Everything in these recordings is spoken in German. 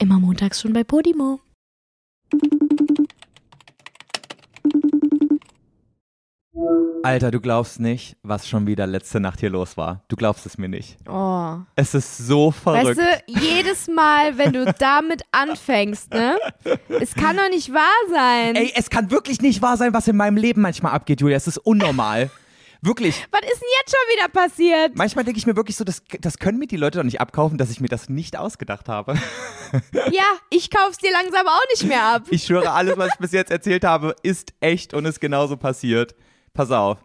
Immer montags schon bei Podimo. Alter, du glaubst nicht, was schon wieder letzte Nacht hier los war. Du glaubst es mir nicht. Oh. Es ist so verrückt. Weißt du, jedes Mal, wenn du damit anfängst, ne? Es kann doch nicht wahr sein. Ey, es kann wirklich nicht wahr sein, was in meinem Leben manchmal abgeht, Julia. Es ist unnormal. Wirklich. Was ist denn jetzt schon wieder passiert? Manchmal denke ich mir wirklich so, das, das können mir die Leute doch nicht abkaufen, dass ich mir das nicht ausgedacht habe. Ja, ich kauf's dir langsam auch nicht mehr ab. Ich schwöre, alles, was ich bis jetzt erzählt habe, ist echt und ist genauso passiert. Pass auf.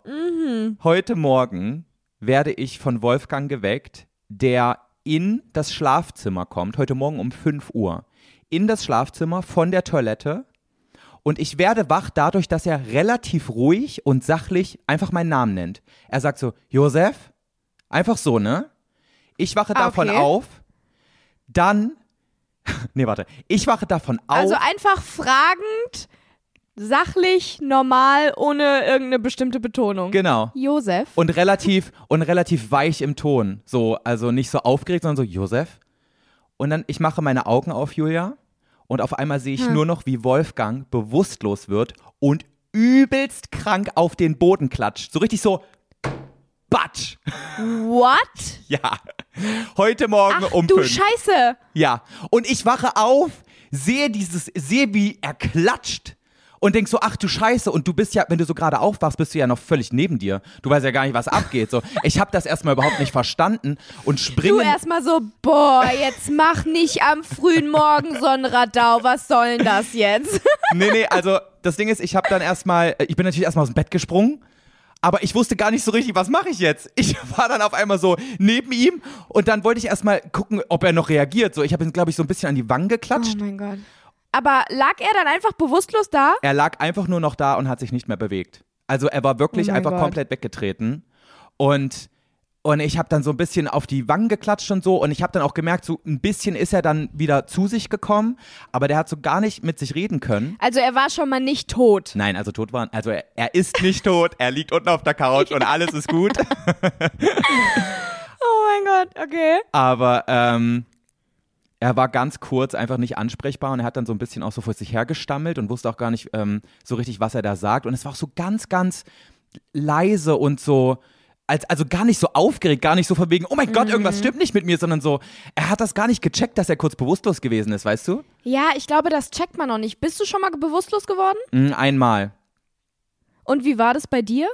Heute Morgen werde ich von Wolfgang geweckt, der in das Schlafzimmer kommt, heute Morgen um 5 Uhr. In das Schlafzimmer von der Toilette. Und ich werde wach dadurch, dass er relativ ruhig und sachlich einfach meinen Namen nennt. Er sagt so, Josef, einfach so, ne? Ich wache Ah, davon okay. auf, dann, nee, warte, ich wache davon auf. Also einfach fragend, sachlich, normal, ohne irgendeine bestimmte Betonung. genau. Josef. Und relativ, und relativ weich im Ton. So, also nicht so aufgeregt, sondern so, Josef. Und dann, ich mache meine Augen auf, Julia. Und auf einmal sehe ich Hm. nur noch, wie Wolfgang bewusstlos wird und übelst krank auf den Boden klatscht. So richtig so, Batsch. What? Ja. Heute Morgen Ach um du fünf. Scheiße. Ja. Und ich wache auf, sehe dieses, sehe, wie er klatscht. Und denk so, ach du Scheiße, und du bist ja, wenn du so gerade aufwachst, bist du ja noch völlig neben dir. Du weißt ja gar nicht, was abgeht. So, ich habe das erstmal überhaupt nicht verstanden und Du springe. erstmal so, boah, jetzt mach nicht am frühen Morgen so ein Radau. Was soll denn das jetzt? Nee, nee, also das Ding ist, ich habe dann erstmal, ich bin natürlich erstmal aus dem Bett gesprungen. Aber ich wusste gar nicht so richtig, was mache ich jetzt? Ich war dann auf einmal so neben ihm und dann wollte ich erstmal gucken, ob er noch reagiert. So, ich habe ihn, glaube ich, so ein bisschen an die Wangen geklatscht. Oh mein Gott. Aber lag er dann einfach bewusstlos da? Er lag einfach nur noch da und hat sich nicht mehr bewegt. Also er war wirklich Oh einfach Gott. komplett weggetreten. Und, und ich habe dann so ein bisschen auf die Wangen geklatscht und so. Und ich habe dann auch gemerkt, so ein bisschen ist er dann wieder zu sich gekommen. Aber der hat so gar nicht mit sich reden können. Also er war schon mal nicht tot. Nein, also tot war. Also er, er ist nicht tot. Er liegt unten auf der Couch und alles ist gut. Oh mein Gott, okay. Aber ähm, er war ganz kurz einfach nicht ansprechbar und er hat dann so ein bisschen auch so vor sich hergestammelt und wusste auch gar nicht ähm, so richtig, was er da sagt. Und es war auch so ganz, ganz leise und so. Als, also gar nicht so aufgeregt, gar nicht so von wegen, oh mein Gott, irgendwas stimmt nicht mit mir, sondern so, er hat das gar nicht gecheckt, dass er kurz bewusstlos gewesen ist, weißt du? Ja, ich glaube, das checkt man noch nicht. Bist du schon mal bewusstlos geworden? Mm, einmal. Und wie war das bei dir?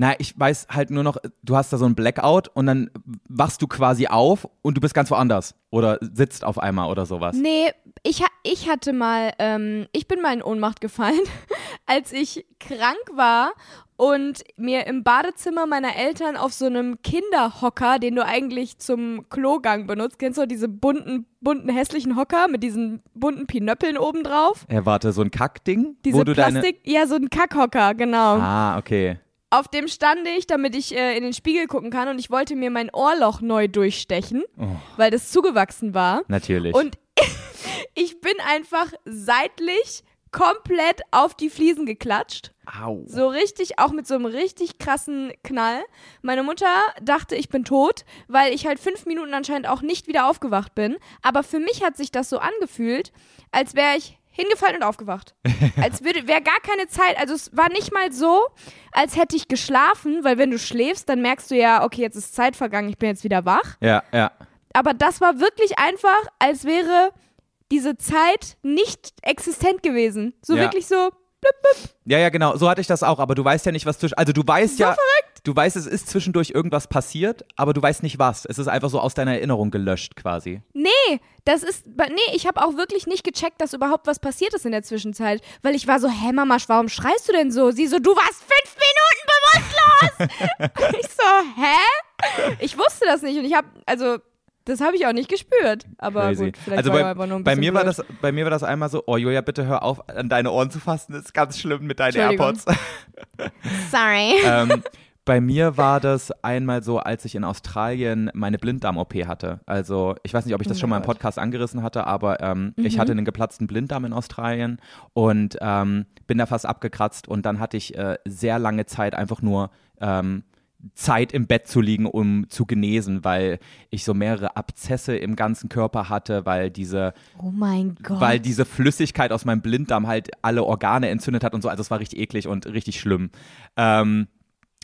Na, ich weiß halt nur noch, du hast da so ein Blackout und dann wachst du quasi auf und du bist ganz woanders oder sitzt auf einmal oder sowas. Nee, ich, ich hatte mal, ähm, ich bin mal in Ohnmacht gefallen, als ich krank war und mir im Badezimmer meiner Eltern auf so einem Kinderhocker, den du eigentlich zum Klogang benutzt, kennst du diese bunten, bunten, hässlichen Hocker mit diesen bunten Pinöppeln obendrauf? Äh, warte, so ein Kackding? Diese wo du deine. Plastik, ja, so ein Kackhocker, genau. Ah, okay. Auf dem stand ich, damit ich äh, in den Spiegel gucken kann und ich wollte mir mein Ohrloch neu durchstechen, Oh. weil das zugewachsen war. Natürlich. Und ich bin einfach seitlich komplett auf die Fliesen geklatscht. Au. So richtig, auch mit so einem richtig krassen Knall. Meine Mutter dachte, ich bin tot, weil ich halt fünf Minuten anscheinend auch nicht wieder aufgewacht bin. Aber für mich hat sich das so angefühlt, als wäre ich hingefallen und aufgewacht. Als würde, wäre gar keine Zeit. Also es war nicht mal so, als hätte ich geschlafen, weil wenn du schläfst, dann merkst du ja, okay, jetzt ist Zeit vergangen, ich bin jetzt wieder wach Ja, ja. aber das war wirklich einfach, als wäre diese Zeit nicht existent gewesen. So Ja. wirklich so, Ja, ja, genau. So hatte ich das auch. Aber du weißt ja nicht, was zwischen. Also du weißt ja. Du weißt, es ist zwischendurch irgendwas passiert, aber du weißt nicht was. Es ist einfach so aus deiner Erinnerung gelöscht quasi. nee, das ist, nee, ich habe auch wirklich nicht gecheckt, dass überhaupt was passiert ist in der Zwischenzeit. Weil ich war so, hä Mama, warum schreist du denn so? Sie so, du warst fünf Minuten bewusstlos. ich so, hä? Ich wusste das nicht und ich habe, also, das habe ich auch nicht gespürt. Aber Crazy. gut, vielleicht also war bei, einfach nur ein bei mir war blöd. das, bei mir war das einmal so, oh Julia, bitte hör auf, an deine Ohren zu fassen. Das ist ganz schlimm mit deinen. AirPods. Sorry. ähm, bei mir war das einmal so, als ich in Australien meine Blinddarm-OP hatte. Also ich weiß nicht, ob ich das Oh schon mal im. Podcast angerissen hatte, aber ähm, Mhm. ich hatte einen geplatzten Blinddarm in Australien und ähm, bin da fast abgekratzt und dann hatte ich äh, sehr lange Zeit einfach nur ähm, Zeit im Bett zu liegen, um zu genesen, weil ich so mehrere Abzesse im ganzen Körper hatte, weil diese, Oh weil diese Flüssigkeit aus meinem Blinddarm halt alle Organe entzündet hat und so. Also es war richtig eklig und richtig schlimm. Ähm,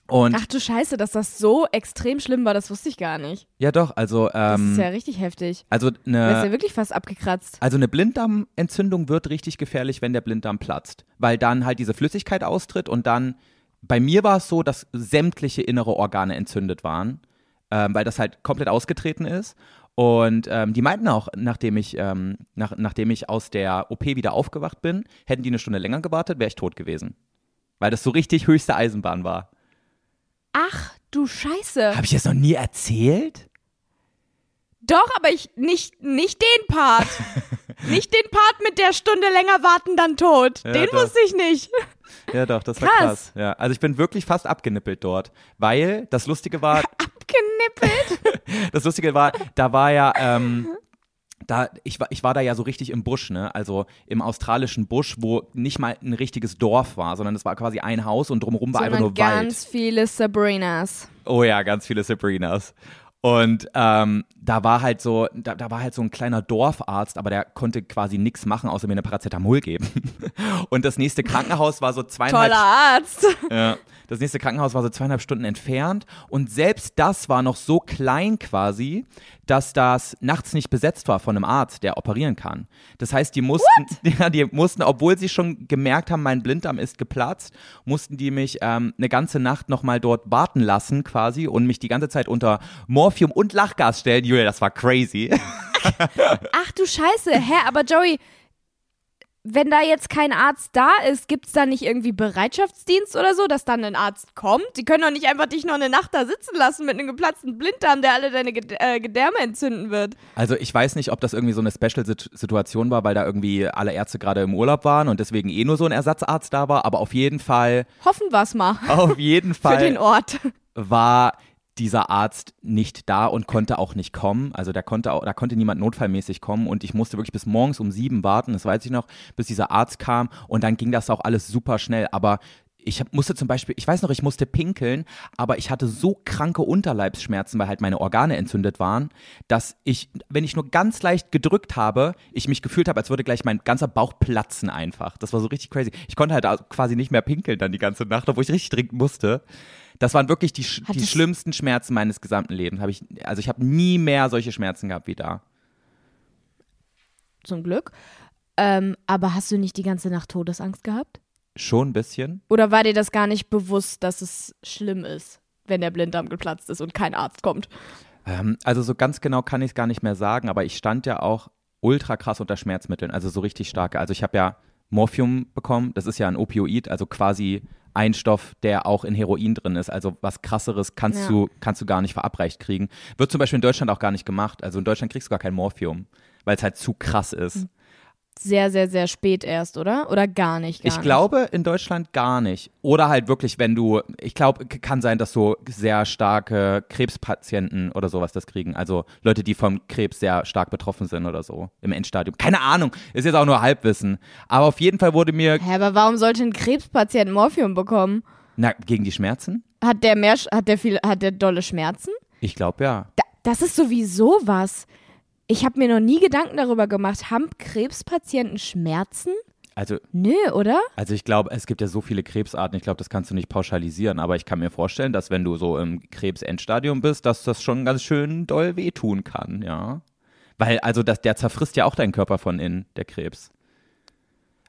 und Ach du Scheiße, dass das so extrem schlimm war, das wusste ich gar nicht. ja doch, also Das ist ähm, ja richtig heftig. also Du hast ja eine wirklich fast abgekratzt. also eine Blinddarmentzündung wird richtig gefährlich, wenn der Blinddarm platzt, weil dann halt diese Flüssigkeit austritt und dann bei mir war es so, dass sämtliche innere Organe entzündet waren, ähm, weil das halt komplett ausgetreten ist. Und ähm, die meinten auch, nachdem ich, ähm, nach, nachdem ich aus der OP wieder aufgewacht bin, hätten die eine Stunde länger gewartet, wäre ich tot gewesen. Weil das so richtig höchste Eisenbahn war. Ach du Scheiße. Habe ich das noch nie erzählt? Doch, aber ich nicht, nicht den Part. nicht den Part mit der Stunde länger warten, dann tot. Ja, den doch. wusste ich nicht. Ja, doch, das war Krass. krass. Ja, also ich bin wirklich fast abgenippelt dort, weil das Lustige war, Abgenippelt. das Lustige war, da war ja, ähm, da, ich war, ich war da ja so richtig im Busch, ne? Also im australischen Busch, wo nicht mal ein richtiges Dorf war, sondern es war quasi ein Haus und drumherum war einfach Sondern nur Wald. ganz viele Sabrinas. Oh ja, ganz viele Sabrinas. Und ähm, da war halt so, da, da war halt so ein kleiner Dorfarzt, aber der konnte quasi nichts machen, außer mir eine Paracetamol geben. Und das nächste Krankenhaus war so zweieinhalb Toller Arzt. ja. Das nächste Krankenhaus war so zweieinhalb Stunden entfernt und selbst das war noch so klein quasi, dass das nachts nicht besetzt war von einem Arzt, der operieren kann. Das heißt, die mussten, ja, die mussten, obwohl sie schon gemerkt haben, mein Blinddarm ist geplatzt, mussten die mich ähm, eine ganze Nacht nochmal dort warten lassen quasi und mich die ganze Zeit unter Morphium und Lachgas stellen. Julia, das war crazy. Ach du Scheiße. Hä, aber Joey, wenn da jetzt kein Arzt da ist, gibt's da nicht irgendwie Bereitschaftsdienst oder so, dass dann ein Arzt kommt? Die können doch nicht einfach dich noch eine Nacht da sitzen lassen mit einem geplatzten Blinddarm, der alle deine Ged äh, Gedärme entzünden wird. Also ich weiß nicht, ob das irgendwie so eine Special-Situation war, weil da irgendwie alle Ärzte gerade im Urlaub waren und deswegen eh nur so ein Ersatzarzt da war, aber auf jeden Fall, Hoffen wir's mal. auf jeden Für den Fall Ort. war dieser Arzt nicht da und konnte auch nicht kommen. Also da konnte auch, da konnte niemand notfallmäßig kommen und ich musste wirklich bis morgens um sieben warten, das weiß ich noch, bis dieser Arzt kam und dann ging das auch alles super schnell. Aber ich hab, musste zum Beispiel, ich weiß noch, ich musste pinkeln, aber ich hatte so kranke Unterleibsschmerzen, weil halt meine Organe entzündet waren, dass ich, wenn ich nur ganz leicht gedrückt habe, ich mich gefühlt habe, als würde gleich mein ganzer Bauch platzen einfach. Das war so richtig crazy. Ich konnte halt quasi nicht mehr pinkeln dann die ganze Nacht, obwohl ich richtig dringend musste. Das waren wirklich die, die schlimmsten Schmerzen meines gesamten Lebens. Hab ich, also ich habe nie mehr solche Schmerzen gehabt wie da. Zum Glück. Ähm, aber hast du nicht die ganze Nacht Todesangst gehabt? Schon ein bisschen. Oder war dir das gar nicht bewusst, dass es schlimm ist, wenn der Blinddarm geplatzt ist und kein Arzt kommt? Ähm, also so ganz genau kann ich es gar nicht mehr sagen, aber ich stand ja auch ultra krass unter Schmerzmitteln, also so richtig starke. Also ich habe ja Morphium bekommen, das ist ja ein Opioid, also quasi ein Stoff, der auch in Heroin drin ist. Also was krasseres kannst Ja. du kannst du gar nicht verabreicht kriegen. Wird zum Beispiel in Deutschland auch gar nicht gemacht. Also in Deutschland kriegst du gar kein Morphium, weil es halt zu krass ist. Sehr, sehr, sehr spät erst, oder? Oder gar nicht? Gar Ich glaube in Deutschland gar nicht. Oder halt wirklich, wenn du, ich glaube, kann sein, dass so sehr starke Krebspatienten oder sowas das kriegen. Also Leute, die vom Krebs sehr stark betroffen sind oder so im Endstadium. Keine Ahnung, ist jetzt auch nur Halbwissen. Aber auf jeden Fall wurde mir, nicht. Hä, aber warum sollte ein Krebspatient Morphium bekommen? na, gegen die Schmerzen? Hat der mehr, hat der viel, hat der dolle Schmerzen? Ich glaube ja. Da, das ist sowieso was. Ich habe mir noch nie Gedanken darüber gemacht. Haben Krebspatienten Schmerzen? Also, Nö, oder? also ich glaube, es gibt ja so viele Krebsarten, ich glaube, das kannst du nicht pauschalisieren, aber ich kann mir vorstellen, dass wenn du so im Krebsendstadium bist, dass das schon ganz schön doll wehtun kann, ja. Weil, also das, der zerfrisst ja auch deinen Körper von innen, der Krebs.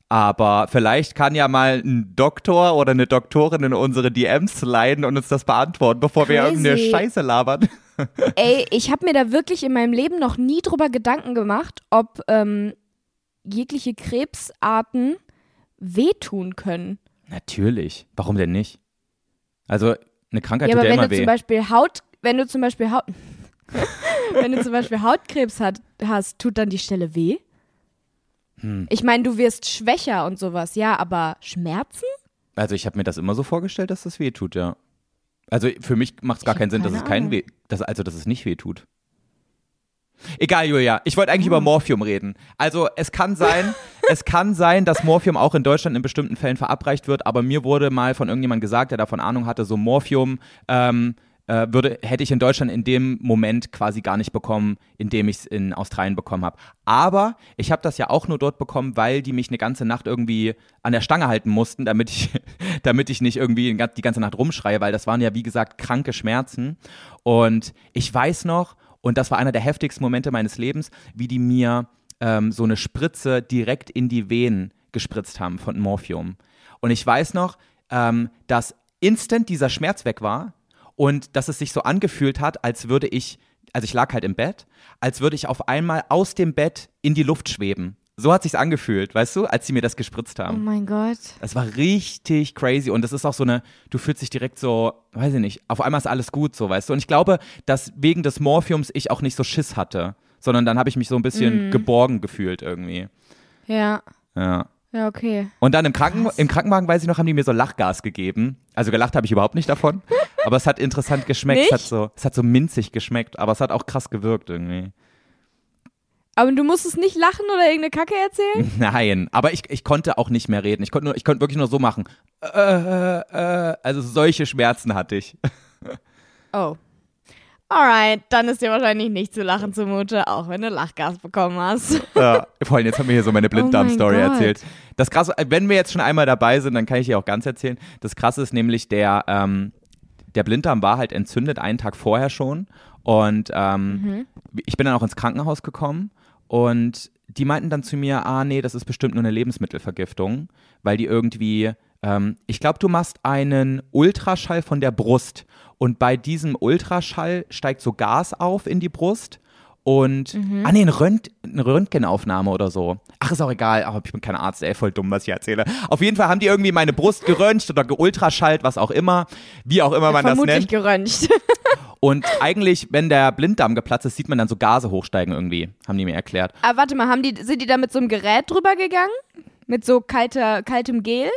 Aber vielleicht kann ja mal ein Doktor oder eine Doktorin in unsere DMs leiden und uns das beantworten, bevor wir Crazy. irgendeine Scheiße labern. Ey, ich habe mir da wirklich in meinem Leben noch nie drüber Gedanken gemacht, ob ähm, jegliche Krebsarten wehtun können. Natürlich. Warum denn nicht? Also, eine Krankheit Ja, tut aber ja wenn immer du zum weh. Beispiel Haut, wenn du zum Beispiel Haut, wenn du zum Beispiel Hautkrebs hat, hast, tut dann die Stelle weh? Hm. Ich meine, du wirst schwächer und sowas, ja, aber Schmerzen? Also ich habe mir das immer so vorgestellt, dass das weh tut, ja. Also für mich macht es gar keinen Sinn, dass es keinen weh, dass, also dass es nicht weh tut. Egal, Julia. Ich wollte eigentlich Ah. über Morphium reden. Also es kann sein, es kann sein, dass Morphium auch in Deutschland in bestimmten Fällen verabreicht wird, aber mir wurde mal von irgendjemandem gesagt, der davon Ahnung hatte, so Morphium ähm, äh, würde, hätte ich in Deutschland in dem Moment quasi gar nicht bekommen, in dem ich es in Australien bekommen habe. Aber ich habe das ja auch nur dort bekommen, weil die mich eine ganze Nacht irgendwie an der Stange halten mussten, damit ich, damit ich nicht irgendwie die ganze Nacht rumschreie, weil das waren ja, wie gesagt, kranke Schmerzen. Und ich weiß noch, und das war einer der heftigsten Momente meines Lebens, wie die mir ähm, so eine Spritze direkt in die Venen gespritzt haben von Morphium. Und ich weiß noch, ähm, dass instant dieser Schmerz weg war und dass es sich so angefühlt hat, als würde ich, also ich lag halt im Bett, als würde ich auf einmal aus dem Bett in die Luft schweben. So hat sich's angefühlt, weißt du, als sie mir das gespritzt Oh haben. mein Gott. Das war richtig crazy und das ist auch so eine, du fühlst dich direkt so, weiß ich nicht, auf einmal ist alles gut, so, weißt du. Und ich glaube, dass wegen des Morphiums ich auch nicht so Schiss hatte, sondern dann habe ich mich so ein bisschen geborgen gefühlt irgendwie. Ja. Ja. Ja, okay. Und dann im, Kranken Krass. im Krankenwagen, weiß ich noch, haben die mir so Lachgas gegeben. Also gelacht habe ich überhaupt nicht davon. aber es hat interessant geschmeckt. Es hat, so, es hat so minzig geschmeckt, aber es hat auch krass gewirkt irgendwie. Aber du musstest nicht lachen oder irgendeine Kacke erzählen? Nein, aber ich, ich konnte auch nicht mehr reden. Ich konnte, nur, ich konnte wirklich nur so machen. Äh, äh, also solche Schmerzen hatte ich. Oh. Alright, dann ist dir wahrscheinlich nicht zu lachen zumute, auch wenn du Lachgas bekommen hast. Ja, vor allem jetzt haben wir hier so meine Blinddarm-Story Oh mein erzählt. Das krasse, wenn wir jetzt schon einmal dabei sind, dann kann ich dir auch ganz erzählen. Das krasse ist nämlich der, ähm, der Blinddarm war halt entzündet einen Tag vorher schon und ähm, ich bin dann auch ins Krankenhaus gekommen und die meinten dann zu mir, ah nee, das ist bestimmt nur eine Lebensmittelvergiftung, weil die irgendwie, ähm, ich glaube, du machst einen Ultraschall von der Brust und bei diesem Ultraschall steigt so Gas auf in die Brust und, ah nee, eine, Rönt eine Röntgenaufnahme oder so. Ach, ist auch egal, aber ich bin kein Arzt, ey, voll dumm, was ich erzähle. Auf jeden Fall haben die irgendwie meine Brust geröntgt oder geultraschallt, was auch immer, wie auch immer man das Vermutlich nennt. geröntgt. Und eigentlich, wenn der Blinddarm geplatzt ist, sieht man dann so Gase hochsteigen irgendwie, haben die mir erklärt. Aber warte mal, haben die, sind die da mit so einem Gerät drüber gegangen? Mit so kalter, kaltem Gel?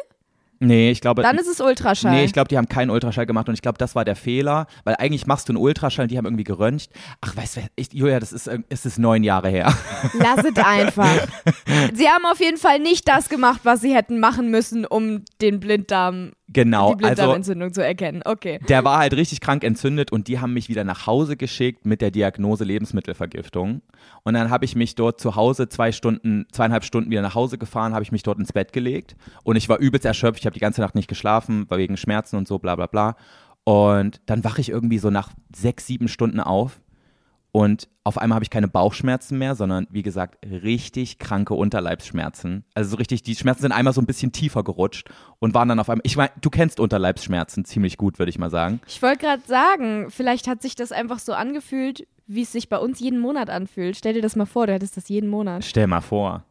Nee, ich glaube. Dann ist es Ultraschall. Nee, ich glaube, die haben keinen Ultraschall gemacht und ich glaube, das war der Fehler, weil eigentlich machst du einen Ultraschall und die haben irgendwie geröntgt. Ach, weißt du, ich, Julia, das ist, äh, es ist neun Jahre her. Lass es einfach. sie haben auf jeden Fall nicht das gemacht, was sie hätten machen müssen, um den Blinddarm, Genau, die also Blinddarmentzündung zu erkennen. Okay. der war halt richtig krank entzündet und die haben mich wieder nach Hause geschickt mit der Diagnose Lebensmittelvergiftung. Und dann habe ich mich dort zu Hause zwei Stunden, zweieinhalb Stunden wieder nach Hause gefahren, habe ich mich dort ins Bett gelegt und ich war übelst erschöpft. Ich habe die ganze Nacht nicht geschlafen, war wegen Schmerzen und so, bla bla bla. Und dann wache ich irgendwie so nach sechs, sieben Stunden auf und auf einmal habe ich keine Bauchschmerzen mehr, sondern wie gesagt, richtig kranke Unterleibsschmerzen. Also so richtig, die Schmerzen sind einmal so ein bisschen tiefer gerutscht und waren dann auf einmal, ich meine, du kennst Unterleibsschmerzen ziemlich gut, würde ich mal sagen. Ich wollte gerade sagen, vielleicht hat sich das einfach so angefühlt, wie es sich bei uns jeden Monat anfühlt. Stell dir das mal vor, du hättest das jeden Monat. Stell mal vor.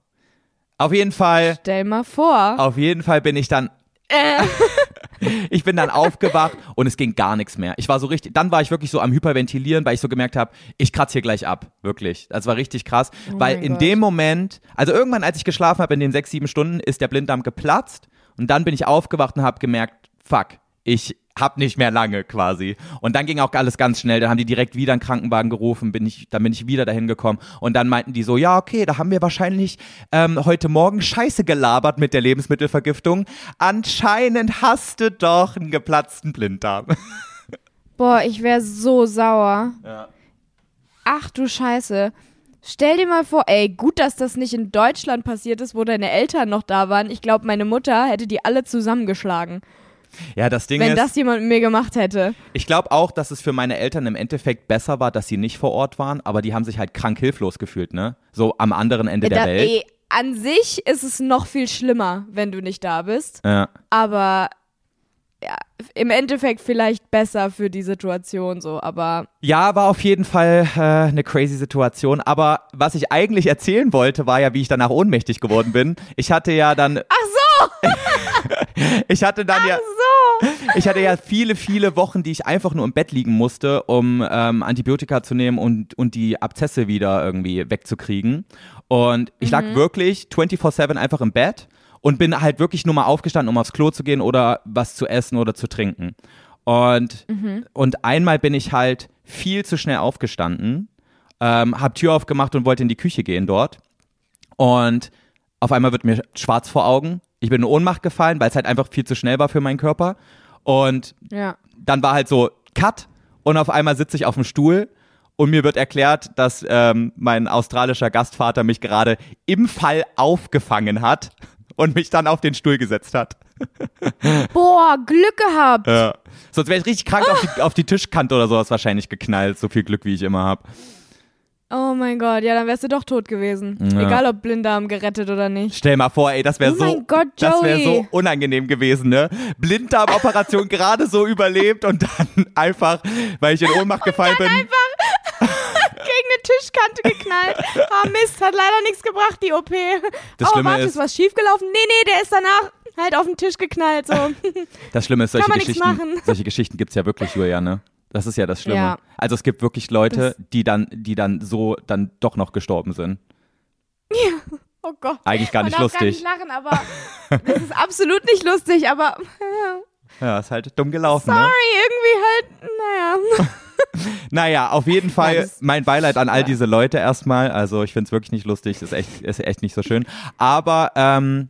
Auf jeden Fall, Stell mal vor. auf jeden Fall bin ich dann Äh, Ich bin dann aufgewacht und es ging gar nichts mehr. Ich war so richtig, dann war ich wirklich so am Hyperventilieren, weil ich so gemerkt habe, ich kratze hier gleich ab. Wirklich. Das war richtig krass. weil mein in Gott. dem Moment, also irgendwann, als ich geschlafen habe, in den sechs, sieben Stunden, ist der Blinddarm geplatzt und dann bin ich aufgewacht und habe gemerkt, fuck, ich hab nicht mehr lange quasi. Und dann ging auch alles ganz schnell. Dann haben die direkt wieder einen Krankenwagen gerufen, bin ich, dann bin ich wieder dahin gekommen. Und dann meinten die so, ja, okay, da haben wir wahrscheinlich ähm, heute Morgen Scheiße gelabert mit der Lebensmittelvergiftung. Anscheinend hast du doch einen geplatzten Blinddarm. boah, ich wäre so sauer. Ja. Ach du Scheiße. Stell dir mal vor, ey, gut, dass das nicht in Deutschland passiert ist, wo deine Eltern noch da waren. Ich glaube, meine Mutter hätte die alle zusammengeschlagen, Ja, das Ding wenn ist, das jemand mit mir gemacht hätte. ich glaube auch, dass es für meine Eltern im Endeffekt besser war, dass sie nicht vor Ort waren, aber die haben sich halt krank hilflos gefühlt, ne? So am anderen Ende der Da, Welt. ey, an sich ist es noch viel schlimmer, wenn du nicht da bist. Ja. Aber ja, im Endeffekt vielleicht besser für die Situation so. Aber Ja, war auf jeden Fall äh, eine crazy Situation. Aber was ich eigentlich erzählen wollte, war ja, wie ich danach ohnmächtig geworden bin. Ich hatte ja dann, ach so, ich hatte dann ja, so. ich hatte ja viele, viele Wochen, die ich einfach nur im Bett liegen musste, um ähm, Antibiotika zu nehmen und, und die Abzesse wieder irgendwie wegzukriegen. Und ich lag wirklich 24-7 einfach im Bett und bin halt wirklich nur mal aufgestanden, um aufs Klo zu gehen oder was zu essen oder zu trinken. Und, und einmal bin ich halt viel zu schnell aufgestanden, ähm, hab Tür aufgemacht und wollte in die Küche gehen dort. Und auf einmal wird mir schwarz vor Augen. Ich bin in Ohnmacht gefallen, weil es halt einfach viel zu schnell war für meinen Körper. Und Ja. dann war halt so Cut und auf einmal sitze ich auf dem Stuhl und mir wird erklärt, dass ähm, mein australischer Gastvater mich gerade im Fall aufgefangen hat und mich dann auf den Stuhl gesetzt hat. Boah, Glück gehabt. Ja. Sonst wäre ich richtig krank auf, die, auf die Tischkante oder sowas wahrscheinlich geknallt. So viel Glück, wie ich immer habe. Oh mein Gott, ja, dann wärst du doch tot gewesen. Ja. Egal ob Blinddarm gerettet oder nicht. Stell mal vor, ey, das wäre Oh so, mein Gott, das wäre Joey. so unangenehm gewesen, ne? Blinddarmoperation gerade so überlebt und dann einfach, weil ich in Ohnmacht gefallen bin. Gegen eine Tischkante geknallt. Ah Mist, hat leider nichts gebracht, die OP. Das oh, Schlimme warte, ist- ist was schiefgelaufen? Nee, nee, der ist danach halt auf den Tisch geknallt. So. Das Schlimme ist, solche Kann man nichts Geschichten, machen. solche Geschichten gibt's ja wirklich, Julia, ne? Das ist ja das Schlimme. Ja. Also es gibt wirklich Leute, Das- die dann, die dann so dann doch noch gestorben sind. Oh Gott. Eigentlich gar Man nicht darf lustig. Gar nicht lachen, aber das ist absolut nicht lustig, aber Ja, ist halt dumm gelaufen, ne? sorry, irgendwie halt, naja. Naja, auf jeden Fall Ja, mein Beileid an all Ja. diese Leute erstmal. Also ich find's wirklich nicht lustig, ist echt, ist echt nicht so schön. Aber ähm,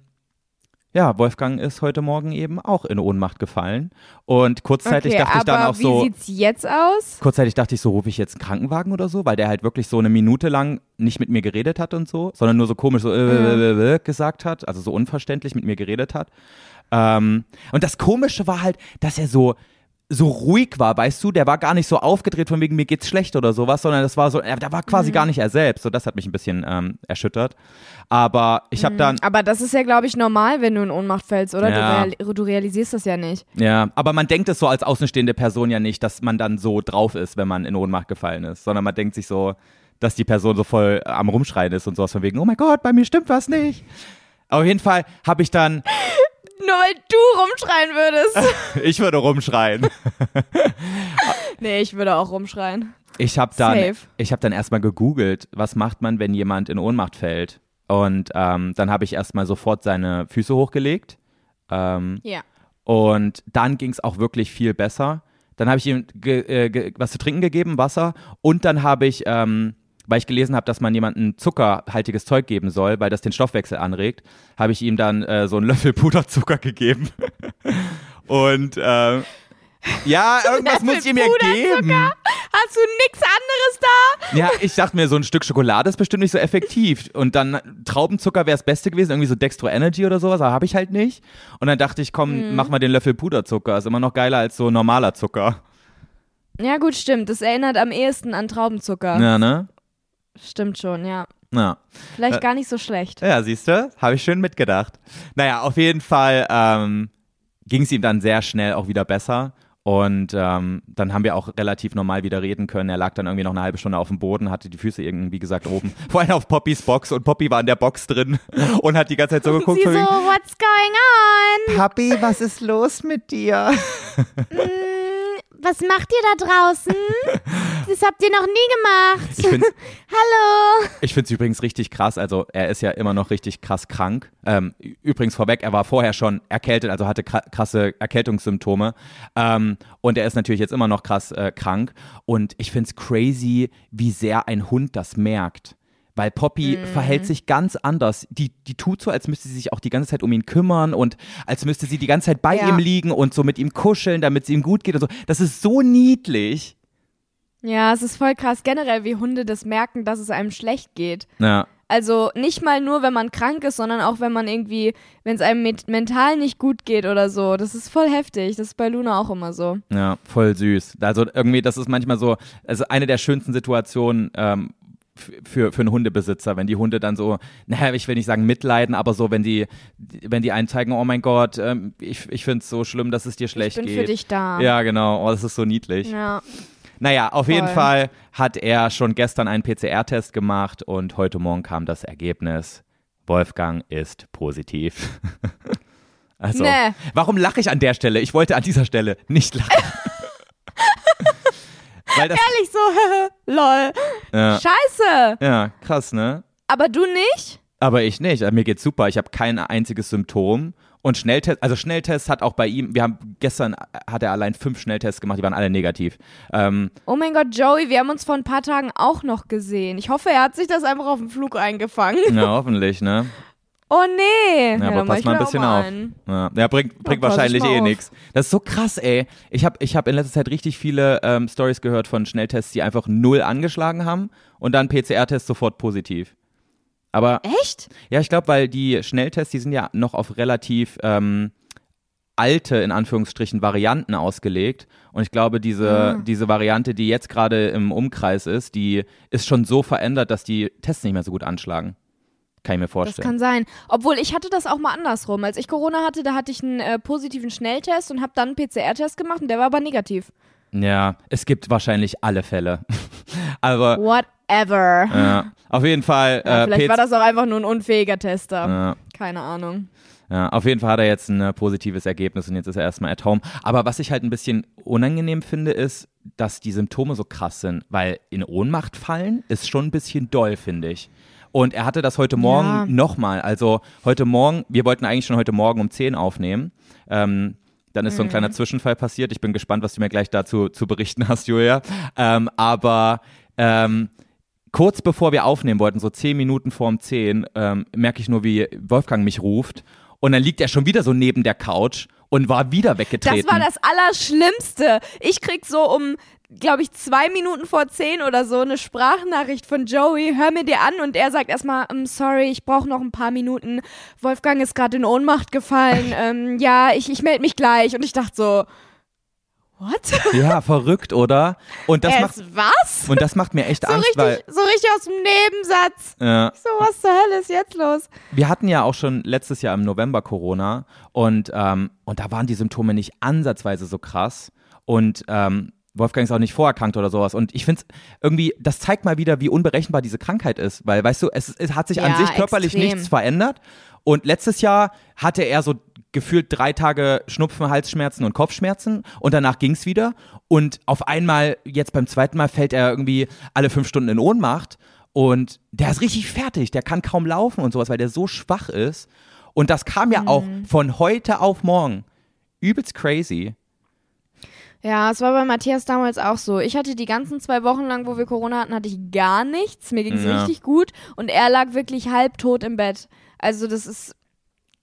ja, Wolfgang ist heute Morgen eben auch in Ohnmacht gefallen. Und kurzzeitig okay, dachte ich dann auch wie so, sieht's jetzt aus? kurzzeitig dachte ich so, rufe ich jetzt einen Krankenwagen oder so, weil der halt wirklich so eine Minute lang nicht mit mir geredet hat und so, sondern nur so komisch so äh, äh, gesagt hat, also so unverständlich mit mir geredet hat. Ähm, und das Komische war halt, dass er so so ruhig war, weißt du, der war gar nicht so aufgedreht von wegen mir geht's schlecht oder sowas, sondern das war so, er, der war quasi gar nicht er selbst. So, das hat mich ein bisschen ähm, erschüttert. Aber ich habe dann, Aber das ist ja, glaube ich, normal, wenn du in Ohnmacht fällst, oder? Ja. Du, real du realisierst das ja nicht. ja, aber man denkt es so als außenstehende Person ja nicht, dass man dann so drauf ist, wenn man in Ohnmacht gefallen ist, sondern man denkt sich so, dass die Person so voll am Rumschreien ist und sowas von wegen, oh mein Gott, bei mir stimmt was nicht. Auf jeden Fall habe ich dann, Nur weil du rumschreien würdest. ich würde rumschreien. nee, ich würde auch rumschreien. Ich habe dann, Safe. ich habe dann erstmal gegoogelt, was macht man, wenn jemand in Ohnmacht fällt. Und ähm, dann habe ich erstmal sofort seine Füße hochgelegt. Ähm, Ja. und dann ging es auch wirklich viel besser. Dann habe ich ihm äh, was zu trinken gegeben, Wasser. Und dann habe ich, ähm, weil ich gelesen habe, dass man jemandem zuckerhaltiges Zeug geben soll, weil das den Stoffwechsel anregt, habe ich ihm dann äh, so einen Löffel Puderzucker gegeben. und ähm, ja, irgendwas muss ich ihm ja geben. Hast du nichts anderes da? Ja, ich dachte mir, so ein Stück Schokolade ist bestimmt nicht so effektiv. Und dann Traubenzucker wäre das Beste gewesen, irgendwie so Dextro Energy oder sowas, aber habe ich halt nicht. Und dann dachte ich, komm, mach mal den Löffel Puderzucker. Ist immer noch geiler als so normaler Zucker. Ja, gut, stimmt. Das erinnert am ehesten an Traubenzucker. Ja, ne? Stimmt schon, ja. Ja. Vielleicht Äh, gar nicht so schlecht. Ja, siehst du? Habe ich schön mitgedacht. Naja, auf jeden Fall ähm, ging es ihm dann sehr schnell auch wieder besser. Und ähm, dann haben wir auch relativ normal wieder reden können. Er lag dann irgendwie noch eine halbe Stunde auf dem Boden, hatte die Füße irgendwie, wie gesagt, oben. Vor allem auf Poppys Box und Poppy war in der Box drin und hat die ganze Zeit so geguckt. Sie so, wegen, what's going on? Papi, was ist los mit dir? Was macht ihr da draußen? das habt ihr noch nie gemacht. Hallo. Ich finde es übrigens richtig krass. Also er ist ja immer noch richtig krass krank. Ähm, übrigens vorweg, er war vorher schon erkältet, also hatte kra- krasse Erkältungssymptome. Ähm, und er ist natürlich jetzt immer noch krass äh, krank. Und ich finde es crazy, wie sehr ein Hund das merkt. Weil Poppy verhält sich ganz anders. Die, die tut so, als müsste sie sich auch die ganze Zeit um ihn kümmern und als müsste sie die ganze Zeit bei Ja. ihm liegen und so mit ihm kuscheln, damit es ihm gut geht und so. Das ist so niedlich. Ja, es ist voll krass generell, wie Hunde das merken, dass es einem schlecht geht. Ja. Also nicht mal nur, wenn man krank ist, sondern auch wenn man irgendwie, wenn es einem mental nicht gut geht oder so. Das ist voll heftig. Das ist bei Luna auch immer so. Ja, voll süß. Also irgendwie, das ist manchmal so, also eine der schönsten Situationen ähm, für, für einen Hundebesitzer, wenn die Hunde dann so, naja, ich will nicht sagen mitleiden, aber so, wenn die, wenn die einen zeigen, oh mein Gott, ähm, ich, ich finde es so schlimm, dass es dir schlecht ich bin geht. für dich da. Ja, genau. Oh, das ist so niedlich. Ja. Naja, auf jeden Voll. Fall hat er schon gestern einen PCR-Test gemacht und heute Morgen kam das Ergebnis. Wolfgang ist positiv. Also, Nee. warum lache ich an der Stelle? Ich wollte an dieser Stelle nicht lachen. Ehrlich so, lol. ja, Scheiße. ja, krass, ne? Aber du nicht? Aber ich nicht. Mir geht's super. Ich habe kein einziges Symptom. Und Schnelltest, also Schnelltest hat auch bei ihm, wir haben gestern hat er allein fünf Schnelltests gemacht, die waren alle negativ. Ähm, Oh mein Gott, Joey, wir haben uns vor ein paar Tagen auch noch gesehen. Ich hoffe, er hat sich das einfach auf dem Flug eingefangen. ja, hoffentlich, ne? Oh nee. Ja, aber dann mach pass mal ein bisschen mal auf. einen. Ja, ja bringt, bringt ich wahrscheinlich eh nichts. Das ist so krass, ey. Ich habe ich hab in letzter Zeit richtig viele ähm, Stories gehört von Schnelltests, die einfach null angeschlagen haben und dann PCR-Test sofort positiv. Aber Echt? ja, ich glaube, weil die Schnelltests, die sind ja noch auf relativ ähm, alte, in Anführungsstrichen, Varianten ausgelegt. Und ich glaube, diese, Ah. diese Variante, die jetzt gerade im Umkreis ist, die ist schon so verändert, dass die Tests nicht mehr so gut anschlagen. Kann ich mir Das vorstellen. kann sein. Obwohl ich hatte das auch mal andersrum. Als ich Corona hatte, da hatte ich einen äh, positiven Schnelltest und habe dann einen PCR-Test gemacht und der war aber negativ. ja, es gibt wahrscheinlich alle Fälle. Aber Whatever. ja, auf jeden Fall. Ja, äh, vielleicht Pez- war das auch einfach nur ein unfähiger Tester. ja, Keine Ahnung. Ja, auf jeden Fall hat er jetzt ein äh, positives Ergebnis und jetzt ist er erstmal at home. Aber was ich halt ein bisschen unangenehm finde, ist, dass die Symptome so krass sind, weil in Ohnmacht fallen ist schon ein bisschen doll, finde ich. Und er hatte das heute Morgen Ja. nochmal. Also heute Morgen, wir wollten eigentlich schon heute Morgen um 10 aufnehmen. Ähm, dann ist so ein Mhm. kleiner Zwischenfall passiert. Ich bin gespannt, was du mir gleich dazu zu berichten hast, Julia. Ähm, aber ähm, kurz bevor wir aufnehmen wollten, so zehn Minuten vorm zehn, ähm, merke ich nur, wie Wolfgang mich ruft. Und dann liegt er schon wieder so neben der Couch und war wieder weggetreten. Das war das Allerschlimmste. Ich krieg so um, glaube ich, zwei Minuten vor zehn oder so eine Sprachnachricht von Joey. Hör mir dir an und er sagt erstmal, ähm, sorry, ich brauche noch ein paar Minuten. Wolfgang ist gerade in Ohnmacht gefallen. ähm, ja, ich, ich melde mich gleich. Und ich dachte so, what? ja, verrückt, oder? Und das, macht, es was? und das macht mir echt So Angst, weil richtig, so richtig aus dem Nebensatz. äh, So, was zur Hölle ist jetzt los? wir hatten ja auch schon letztes Jahr im November Corona und, ähm, und da waren die Symptome nicht ansatzweise so krass. Und ähm, Wolfgang ist auch nicht vorerkrankt oder sowas. Und ich finde irgendwie, das zeigt mal wieder, wie unberechenbar diese Krankheit ist. Weil, weißt du, es, es hat sich an Ja, sich körperlich extrem. nichts verändert. Und letztes Jahr hatte er so gefühlt drei Tage Schnupfen, Halsschmerzen und Kopfschmerzen und danach ging's wieder. Und auf einmal, jetzt beim zweiten Mal, fällt er irgendwie alle fünf Stunden in Ohnmacht. Und der ist richtig fertig, der kann kaum laufen und sowas, weil der so schwach ist. Und das kam ja auch von heute auf morgen. Übelst crazy. Ja, es war bei Matthias damals auch so. Ich hatte die ganzen zwei Wochen lang, wo wir Corona hatten, hatte ich gar nichts. Mir ging es Ja. richtig gut und er lag wirklich halbtot im Bett. Also das ist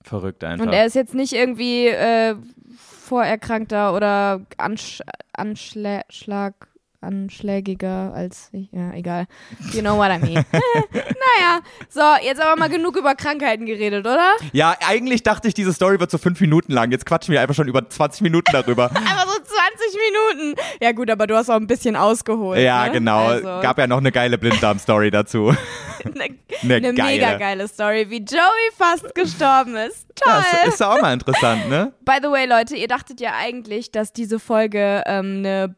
Verrückt einfach. und er ist jetzt nicht irgendwie äh, vorerkrankter oder Ansch Anschlag anschlägiger als ich. Ja, egal. You know what I mean. naja, so, jetzt aber mal genug über Krankheiten geredet, oder? ja, eigentlich dachte ich, diese Story wird so fünf Minuten lang. Jetzt quatschen wir einfach schon über 20 Minuten darüber. Aber so 20 Minuten. Ja gut, aber du hast auch ein bisschen ausgeholt. ja, ne? genau. Also. Gab ja noch eine geile Blinddarm-Story dazu. eine, eine geile. mega geile Story, wie Joey fast gestorben ist. Toll. Das ist auch mal interessant, ne? By the way, Leute, ihr dachtet ja eigentlich, dass diese Folge ähm, eine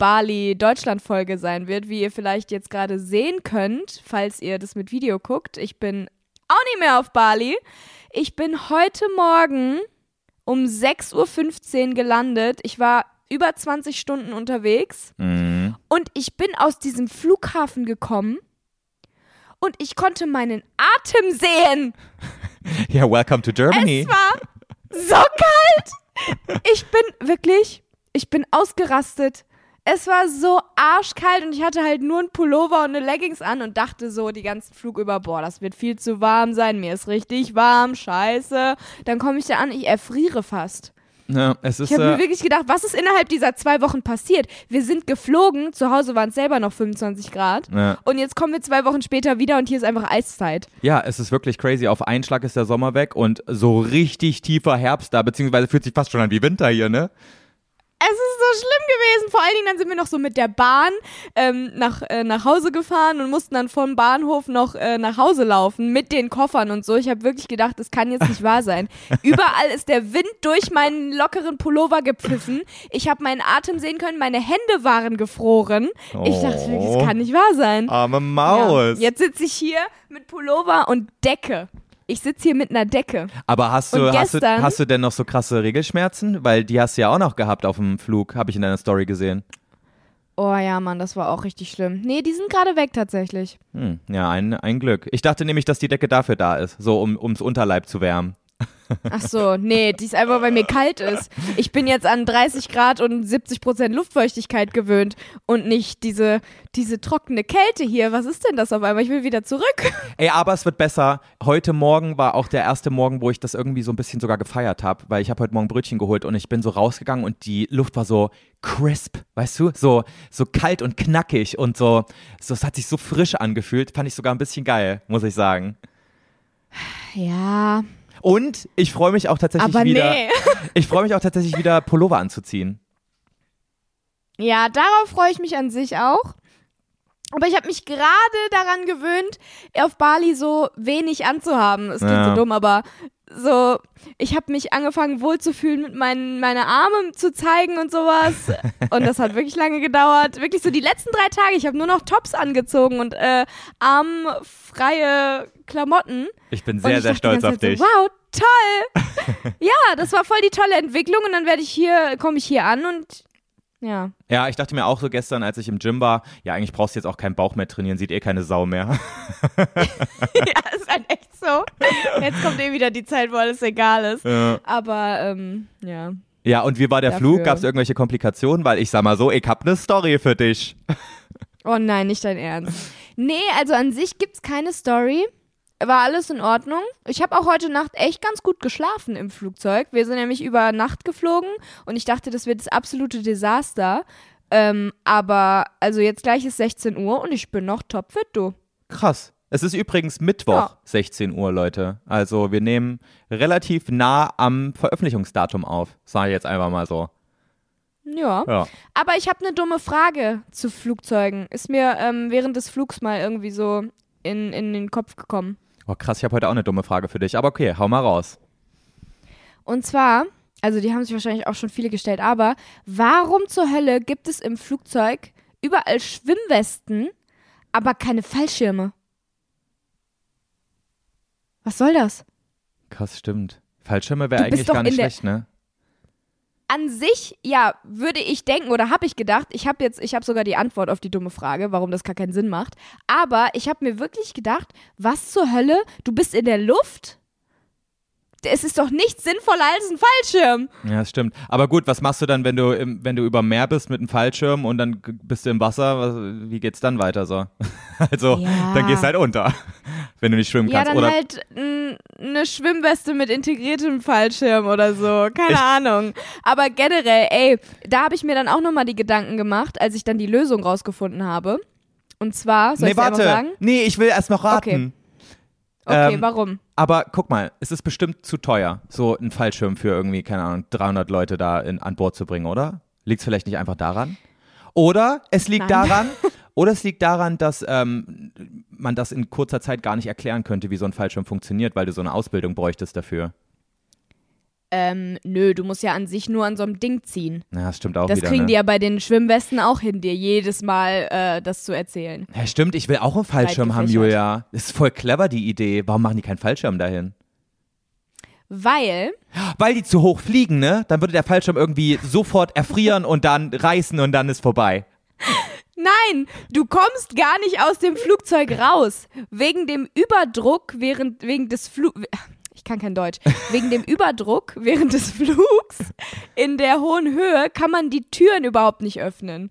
Bali-Deutschland-Folge sein wird, wie ihr vielleicht jetzt gerade sehen könnt, falls ihr das mit Video guckt. Ich bin auch nicht mehr auf Bali. Ich bin heute Morgen um 6.15 Uhr gelandet. Ich war über 20 Stunden unterwegs. Mhm. Und ich bin aus diesem Flughafen gekommen und ich konnte meinen Atem sehen. Ja, welcome to Germany. Es war so kalt. Ich bin wirklich, ich bin ausgerastet. Es war so arschkalt und ich hatte halt nur einen Pullover und eine Leggings an und dachte so die ganzen Flug über, boah, das wird viel zu warm sein. Mir ist richtig warm, scheiße. Dann komme ich da an, ich erfriere fast. ja, es ist Ich habe mir äh, wirklich gedacht, was ist innerhalb dieser zwei Wochen passiert? Wir sind geflogen, zu Hause waren es selber noch 25 Grad. ja. Und jetzt kommen wir zwei Wochen später wieder und hier ist einfach Eiszeit. ja, es ist wirklich crazy. Auf einen Schlag ist der Sommer weg und so richtig tiefer Herbst da, beziehungsweise fühlt sich fast schon an wie Winter hier, ne? Es ist so schlimm gewesen. Vor allen Dingen, dann sind wir noch so mit der Bahn ähm, nach, äh, nach Hause gefahren und mussten dann vom Bahnhof noch äh, nach Hause laufen mit den Koffern und so. Ich habe wirklich gedacht, das kann jetzt nicht wahr sein. Überall ist der Wind durch meinen lockeren Pullover gepfiffen. Ich habe meinen Atem sehen können, meine Hände waren gefroren. Ich dachte wirklich, das kann nicht wahr sein. Arme Ja. Maus. Jetzt sitze ich hier mit Pullover und Decke. Ich sitze hier mit einer Decke. Aber hast du, hast, du, hast du denn noch so krasse Regelschmerzen? Weil die hast du ja auch noch gehabt auf dem Flug, habe ich in deiner Story gesehen. Oh ja, Mann, das war auch richtig schlimm. Nee, die sind gerade weg tatsächlich. Hm, ja, ein, ein Glück. Ich dachte nämlich, dass die Decke dafür da ist, so um ums Unterleib zu wärmen. Ach so, nee, die ist einfach, weil mir kalt ist. Ich bin jetzt an 30 Grad und 70 Prozent Luftfeuchtigkeit gewöhnt und nicht diese, diese trockene Kälte hier. Was ist denn das auf einmal? Ich will wieder zurück. Ey, aber es wird besser. Heute Morgen war auch der erste Morgen, wo ich das irgendwie so ein bisschen sogar gefeiert habe, weil ich habe heute Morgen Brötchen geholt und ich bin so rausgegangen und die Luft war so crisp, weißt du? So, so kalt und knackig und so, so, es hat sich so frisch angefühlt. Fand ich sogar ein bisschen geil, muss ich sagen. Ja, Und ich freue mich auch tatsächlich aber wieder. nee. Ich freue mich auch tatsächlich wieder Pullover anzuziehen. Ja, darauf freue ich mich an sich auch. Aber ich habe mich gerade daran gewöhnt, auf Bali so wenig anzuhaben. Es klingt Ja. so dumm, aber so, ich habe mich angefangen wohlzufühlen, mit meinen meine Arme zu zeigen und sowas. Und das hat wirklich lange gedauert. Wirklich so die letzten drei Tage. Ich habe nur noch Tops angezogen und äh, armfreie Klamotten. Ich bin sehr, ich sehr stolz auf dich. So, wow, toll. ja, das war voll die tolle Entwicklung und dann werde ich hier, komme ich hier an und ja. Ja, ich dachte mir auch so gestern, als ich im Gym war, ja, eigentlich brauchst du jetzt auch keinen Bauch mehr trainieren, sieht eh keine Sau mehr. ja, ist halt echt so. Jetzt kommt eh wieder die Zeit, wo alles egal ist. Ja. Aber, ähm, ja. Ja, und wie war der Dafür. Flug? Gab es irgendwelche Komplikationen? Weil ich sag mal so, ich hab ne Story für dich. Oh nein, nicht dein Ernst. Nee, also an sich gibt's keine Story. War alles in Ordnung. Ich habe auch heute Nacht echt ganz gut geschlafen im Flugzeug. Wir sind nämlich über Nacht geflogen und ich dachte, das wird das absolute Desaster. Ähm, aber also jetzt gleich ist 16 Uhr und ich bin noch topfit, du. Krass. Es ist übrigens Mittwoch, Ja. 16 Uhr, Leute. Also wir nehmen relativ nah am Veröffentlichungsdatum auf. Sage ich jetzt einfach mal so. Ja. Ja. Aber ich habe eine dumme Frage zu Flugzeugen. Ist mir ähm, während des Flugs mal irgendwie so in, in den Kopf gekommen. Oh krass, ich habe heute auch eine dumme Frage für dich. Aber okay, hau mal raus. Und zwar, also die haben sich wahrscheinlich auch schon viele gestellt, aber warum zur Hölle gibt es im Flugzeug überall Schwimmwesten, aber keine Fallschirme? Was soll das? Krass, stimmt. Fallschirme wäre eigentlich gar nicht schlecht, ne? An sich, ja, würde ich denken oder habe ich gedacht, ich habe jetzt, ich habe sogar die Antwort auf die dumme Frage, warum das gar keinen Sinn macht. Aber ich habe mir wirklich gedacht, was zur Hölle? Du bist in der Luft? Es ist doch nichts sinnvoller als ein Fallschirm. Ja, das stimmt. Aber gut, was machst du dann, wenn du im, wenn du über Meer bist mit einem Fallschirm und dann bist du im Wasser? Was, wie geht's dann weiter so? Also, Ja. dann gehst du halt unter, wenn du nicht schwimmen Ja, kannst. dann Oder halt eine Schwimmweste mit integriertem Fallschirm oder so. Keine Ich- Ahnung. Aber generell, ey, da habe ich mir dann auch nochmal die Gedanken gemacht, als ich dann die Lösung rausgefunden habe. Und zwar, soll nee, ich warte. sagen? Nee, ich will erst noch raten. Okay, Ähm, warum? Aber guck mal, es ist bestimmt zu teuer, so einen Fallschirm für irgendwie, keine Ahnung, 300 Leute da in, an Bord zu bringen, oder? Liegt es vielleicht nicht einfach daran? Oder es liegt Nein. daran, oder es liegt daran, dass ähm, man das in kurzer Zeit gar nicht erklären könnte, wie so ein Fallschirm funktioniert, weil du so eine Ausbildung bräuchtest dafür. Ähm, nö, du musst ja an sich nur an so einem Ding ziehen. Ja, das stimmt auch Das wieder. kriegen ne? die ja bei den Schwimmwesten auch hin, dir jedes Mal äh, das zu erzählen. Ja, stimmt, ich will auch einen Fallschirm haben. Julia. Das ist voll clever, die Idee. Warum machen die keinen Fallschirm dahin? Weil, Weil die zu hoch fliegen, ne? Dann würde der Fallschirm irgendwie sofort erfrieren und dann reißen und dann ist vorbei. Nein, du kommst gar nicht aus dem Flugzeug raus. Wegen dem Überdruck während wegen des Flug ich kann kein Deutsch. Wegen dem Überdruck während des Flugs in der hohen Höhe kann man die Türen überhaupt nicht öffnen.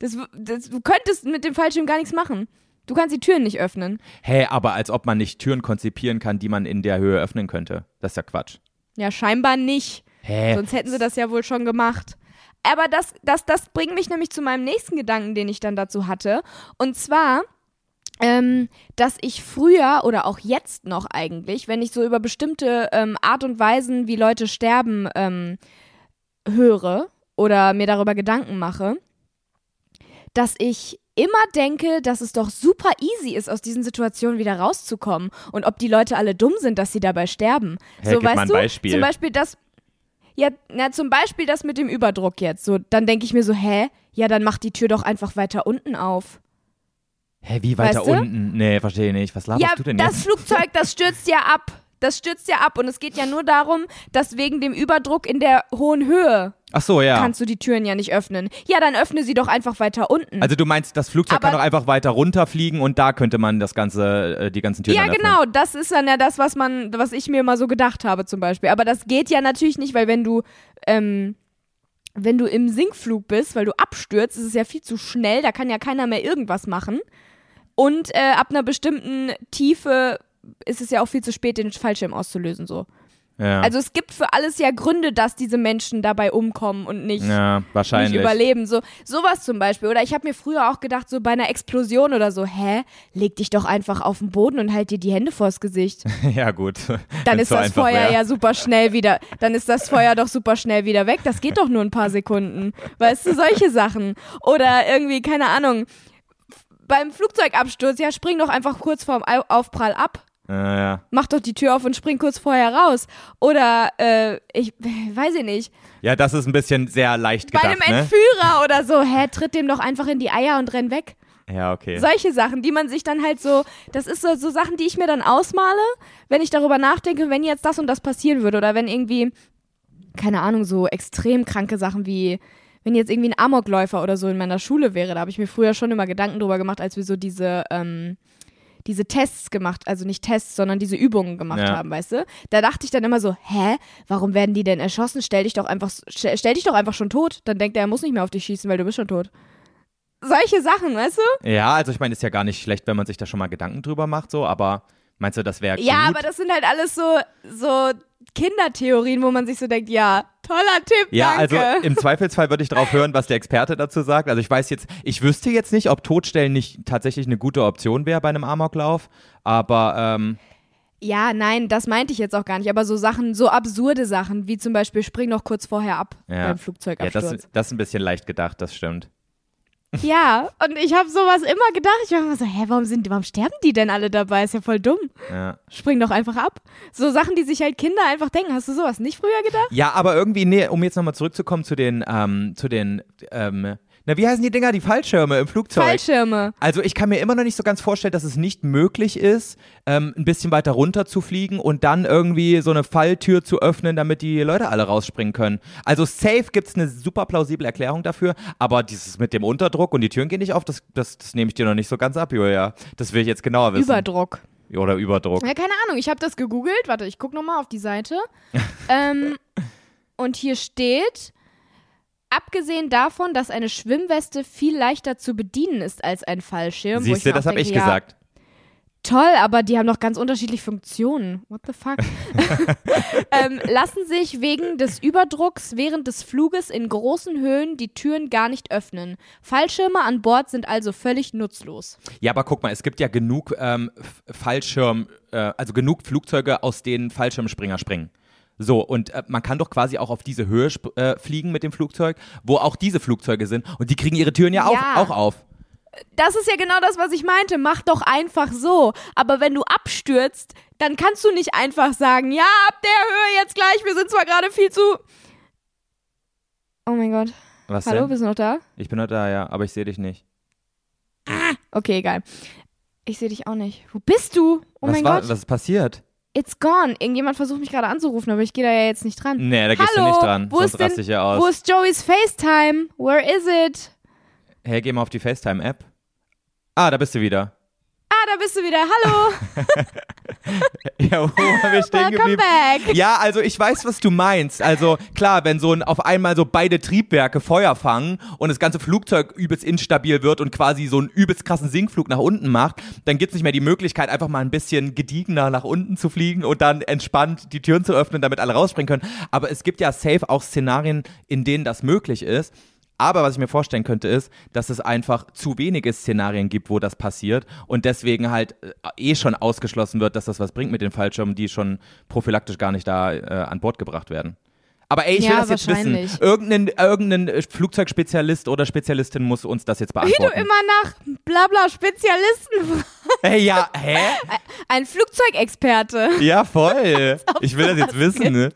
Das, das, du könntest mit dem Fallschirm gar nichts machen. Du kannst die Türen nicht öffnen. Hä, aber als ob man nicht Türen konzipieren kann, die man in der Höhe öffnen könnte. Das ist ja Quatsch. Ja, scheinbar nicht. Hä? Sonst hätten sie das ja wohl schon gemacht. Aber das, das, das bringt mich nämlich zu meinem nächsten Gedanken, den ich dann dazu hatte. Und zwar, ähm, dass ich früher oder auch jetzt noch eigentlich, wenn ich so über bestimmte ähm, Art und Weisen, wie Leute sterben, ähm, höre oder mir darüber Gedanken mache, dass ich immer denke, dass es doch super easy ist, aus diesen Situationen wieder rauszukommen und ob die Leute alle dumm sind, dass sie dabei sterben. Hä, so weißt du, Beispiel. zum Beispiel das ja, na, zum Beispiel das mit dem Überdruck jetzt. So, dann denke ich mir so, hä? Ja, dann mach die Tür doch einfach weiter unten auf. Hä, wie weiter Weißt du? unten? Nee, verstehe ich nicht. Was laberst ja, du denn das jetzt? Flugzeug, das stürzt ja ab. Das stürzt ja ab und es geht ja nur darum, dass wegen dem Überdruck in der hohen Höhe Ach so, ja. kannst du die Türen ja nicht öffnen. Ja, dann öffne sie doch einfach weiter unten. Also du meinst, das Flugzeug Aber- kann doch einfach weiter runterfliegen und da könnte man das ganze, äh, die ganzen Türen ja, genau, das ist dann ja das, was man, was ich mir immer so gedacht habe zum Beispiel. Aber das geht ja natürlich nicht, weil wenn du, ähm, wenn du im Sinkflug bist, weil du abstürzt, ist es ja viel zu schnell, da kann ja keiner mehr irgendwas machen. Und äh, ab einer bestimmten Tiefe ist es ja auch viel zu spät, den Fallschirm auszulösen. So. Ja. Also es gibt für alles ja Gründe, dass diese Menschen dabei umkommen und nicht, ja, nicht überleben. So sowas zum Beispiel. Oder ich habe mir früher auch gedacht, so bei einer Explosion oder so, hä, leg dich doch einfach auf den Boden und halt dir die Hände vors Gesicht. ja, gut. Dann ist das Feuer wär. ja super schnell wieder. Dann ist das Feuer doch super schnell wieder weg. Das geht doch nur ein paar Sekunden. Weißt du, solche Sachen. Oder irgendwie, keine Ahnung, beim Flugzeugabsturz, ja, spring doch einfach kurz vorm Au- Aufprall ab. Ja, ja. Mach doch die Tür auf und spring kurz vorher raus. Oder, äh, ich weiß ich nicht, ja, das ist ein bisschen sehr leicht bei gedacht, einem ne? Entführer oder so, hä, tritt dem doch einfach in die Eier und renn weg. Ja, okay. Solche Sachen, die man sich dann halt so, das ist so, so Sachen, die ich mir dann ausmale, wenn ich darüber nachdenke, wenn jetzt das und das passieren würde oder wenn irgendwie, keine Ahnung, so extrem kranke Sachen wie, wenn jetzt irgendwie ein Amokläufer oder so in meiner Schule wäre, da habe ich mir früher schon immer Gedanken drüber gemacht, als wir so diese, ähm, diese Tests gemacht, also nicht Tests, sondern diese Übungen gemacht Ja. haben, weißt du? Da dachte ich dann immer so, hä, warum werden die denn erschossen? Stell dich doch einfach, stell, dich doch einfach schon tot. Dann denkt er, er muss nicht mehr auf dich schießen, weil du bist schon tot. Solche Sachen, weißt du? Ja, also ich meine, ist ja gar nicht schlecht, wenn man sich da schon mal Gedanken drüber macht, so, aber meinst du, das wäre Ja, aber das sind halt alles so, so Kindertheorien, wo man sich so denkt, ja, toller Tipp, Ja, danke. also im Zweifelsfall würde ich darauf hören, was der Experte dazu sagt. Also ich weiß jetzt, ich wüsste jetzt nicht, ob Totstellen nicht tatsächlich eine gute Option wäre bei einem Amoklauf, aber ähm, ja, nein, das meinte ich jetzt auch gar nicht, aber so Sachen, so absurde Sachen, wie zum Beispiel spring noch kurz vorher ab ja, beim ja Flugzeugabsturz. das, das ist ein bisschen leicht gedacht, das stimmt. Ja, und ich habe sowas immer gedacht. Ich war immer so, hä, warum, sind, warum sterben die denn alle dabei? Ist ja voll dumm. Ja. Spring doch einfach ab. So Sachen, die sich halt Kinder einfach denken. Hast du sowas nicht früher gedacht? Ja, aber irgendwie, nee, um jetzt nochmal zurückzukommen zu den, ähm, zu den, ähm, na, wie heißen die Dinger? Die Fallschirme im Flugzeug. Fallschirme. Also ich kann mir immer noch nicht so ganz vorstellen, dass es nicht möglich ist, ähm, ein bisschen weiter runter zu fliegen und dann irgendwie so eine Falltür zu öffnen, damit die Leute alle rausspringen können. Also safe gibt es eine super plausible Erklärung dafür, aber dieses mit dem Unterdruck und die Türen gehen nicht auf, das, das, das nehme ich dir noch nicht so ganz ab, Julia. Das will ich jetzt genauer wissen. Überdruck. Oder Überdruck. Ja, keine Ahnung. Ich habe das gegoogelt. Warte, ich gucke nochmal auf die Seite. ähm, und hier steht, abgesehen davon, dass eine Schwimmweste viel leichter zu bedienen ist als ein Fallschirm. Siehst ich du, das habe ich ja, gesagt. Toll, aber die haben doch ganz unterschiedliche Funktionen. What the fuck? ähm, lassen sich wegen des Überdrucks während des Fluges in großen Höhen die Türen gar nicht öffnen. Fallschirme an Bord sind also völlig nutzlos. Ja, aber guck mal, es gibt ja genug ähm, Fallschirm, äh, also genug Flugzeuge, aus denen Fallschirmspringer springen. So, und äh, man kann doch quasi auch auf diese Höhe äh, fliegen mit dem Flugzeug, wo auch diese Flugzeuge sind. Und die kriegen ihre Türen ja, Ja. Auch, auch auf. Das ist ja genau das, was ich meinte. Mach doch einfach so. Aber wenn du abstürzt, dann kannst du nicht einfach sagen, ja, ab der Höhe jetzt gleich, wir sind zwar gerade viel zu. Oh mein Gott. Was Hallo, denn? bist du noch da? Ich bin noch da, ja, aber ich sehe dich nicht. Okay, egal. Ich sehe dich auch nicht. Wo bist du? Oh was mein war, Gott. was ist passiert? It's gone. Irgendjemand versucht mich gerade anzurufen, aber ich gehe da ja jetzt nicht dran. Nee, da gehst Hallo, du nicht dran, wo sonst ist denn- ich ja aus. Wo ist Joeys FaceTime? Where is it? hey, geh mal auf die FaceTime-App. Ah, da bist du wieder. Da bist du wieder. Hallo. Ja, wo waren wir stehen geblieben? back. Ja, also ich weiß, was du meinst. Also klar, wenn so ein, auf einmal so beide Triebwerke Feuer fangen und das ganze Flugzeug übelst instabil wird und quasi so einen übelst krassen Sinkflug nach unten macht, dann gibt's nicht mehr die Möglichkeit, einfach mal ein bisschen gediegener nach unten zu fliegen und dann entspannt die Türen zu öffnen, damit alle rausspringen können. Aber es gibt ja safe auch Szenarien, in denen das möglich ist. Aber was ich mir vorstellen könnte, ist, dass es einfach zu wenige Szenarien gibt, wo das passiert und deswegen halt äh, eh schon ausgeschlossen wird, dass das was bringt mit den Fallschirmen, die schon prophylaktisch gar nicht da äh, an Bord gebracht werden. Aber ey, ich will Ja, das jetzt wissen. Irgendein, irgendein äh, Flugzeugspezialist oder Spezialistin muss uns das jetzt Wie du beantworten. immer nach blabla Spezialisten Hey, ja, hä? Ein Flugzeugexperte. Ja, voll. Ich will das jetzt wissen. Ne?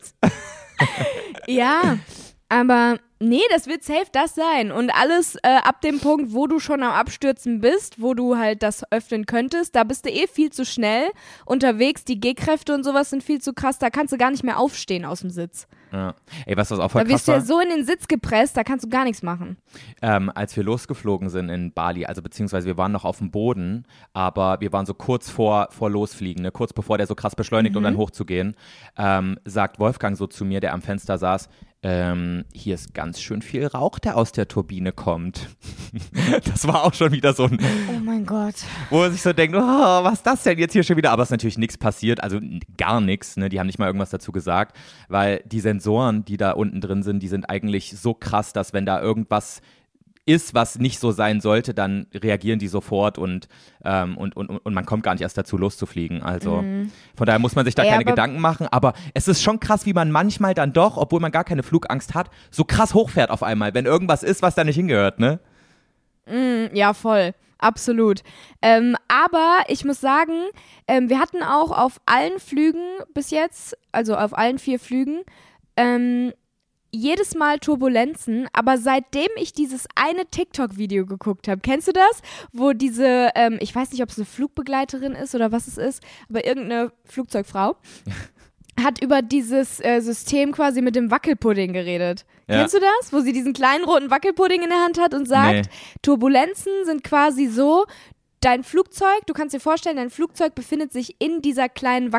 Ja, aber nee, das wird safe das sein. Und alles äh, ab dem Punkt, wo du schon am Abstürzen bist, wo du halt das öffnen könntest, da bist du eh viel zu schnell unterwegs. Die G-Kräfte und sowas sind viel zu krass. Da kannst du gar nicht mehr aufstehen aus dem Sitz. Ja. Ey, was das auch voll Da wirst krass du ja so in den Sitz gepresst, da kannst du gar nichts machen. ähm, als wir losgeflogen sind in Bali, also beziehungsweise wir waren noch auf dem Boden, aber wir waren so kurz vor, vor Losfliegen, ne? kurz bevor der so krass beschleunigt, um dann hochzugehen, ähm, sagt Wolfgang so zu mir, der am Fenster saß, ähm, hier ist ganz schön viel Rauch, der aus der Turbine kommt. das war auch schon wieder so ein, Oh mein Gott. wo man sich so denkt, oh, was ist das denn jetzt hier schon wieder? Aber es ist natürlich nichts passiert, also gar nichts. Ne? Die haben nicht mal irgendwas dazu gesagt, weil die Sensoren, die da unten drin sind, die sind eigentlich so krass, dass wenn da irgendwas ist, was nicht so sein sollte, dann reagieren die sofort und, ähm, und, und, und man kommt gar nicht erst dazu, loszufliegen. Also von daher muss man sich da Ey, keine Gedanken machen. Aber es ist schon krass, wie man manchmal dann doch, obwohl man gar keine Flugangst hat, so krass hochfährt auf einmal, wenn irgendwas ist, was da nicht hingehört, ne? Ja, voll. Absolut. Ähm, aber ich muss sagen, ähm, wir hatten auch auf allen Flügen bis jetzt, also auf allen vier Flügen, ähm, jedes Mal Turbulenzen, aber seitdem ich dieses eine TikTok-Video geguckt habe, kennst du das? Wo diese, ähm, ich weiß nicht, ob es eine Flugbegleiterin ist oder was es ist, aber irgendeine Flugzeugfrau hat über dieses äh, System quasi mit dem Wackelpudding geredet. Ja. Kennst du das? Wo sie diesen kleinen roten Wackelpudding in der Hand hat und sagt, Nee. Turbulenzen sind quasi so, dein Flugzeug, du kannst dir vorstellen, dein Flugzeug befindet sich in dieser kleinen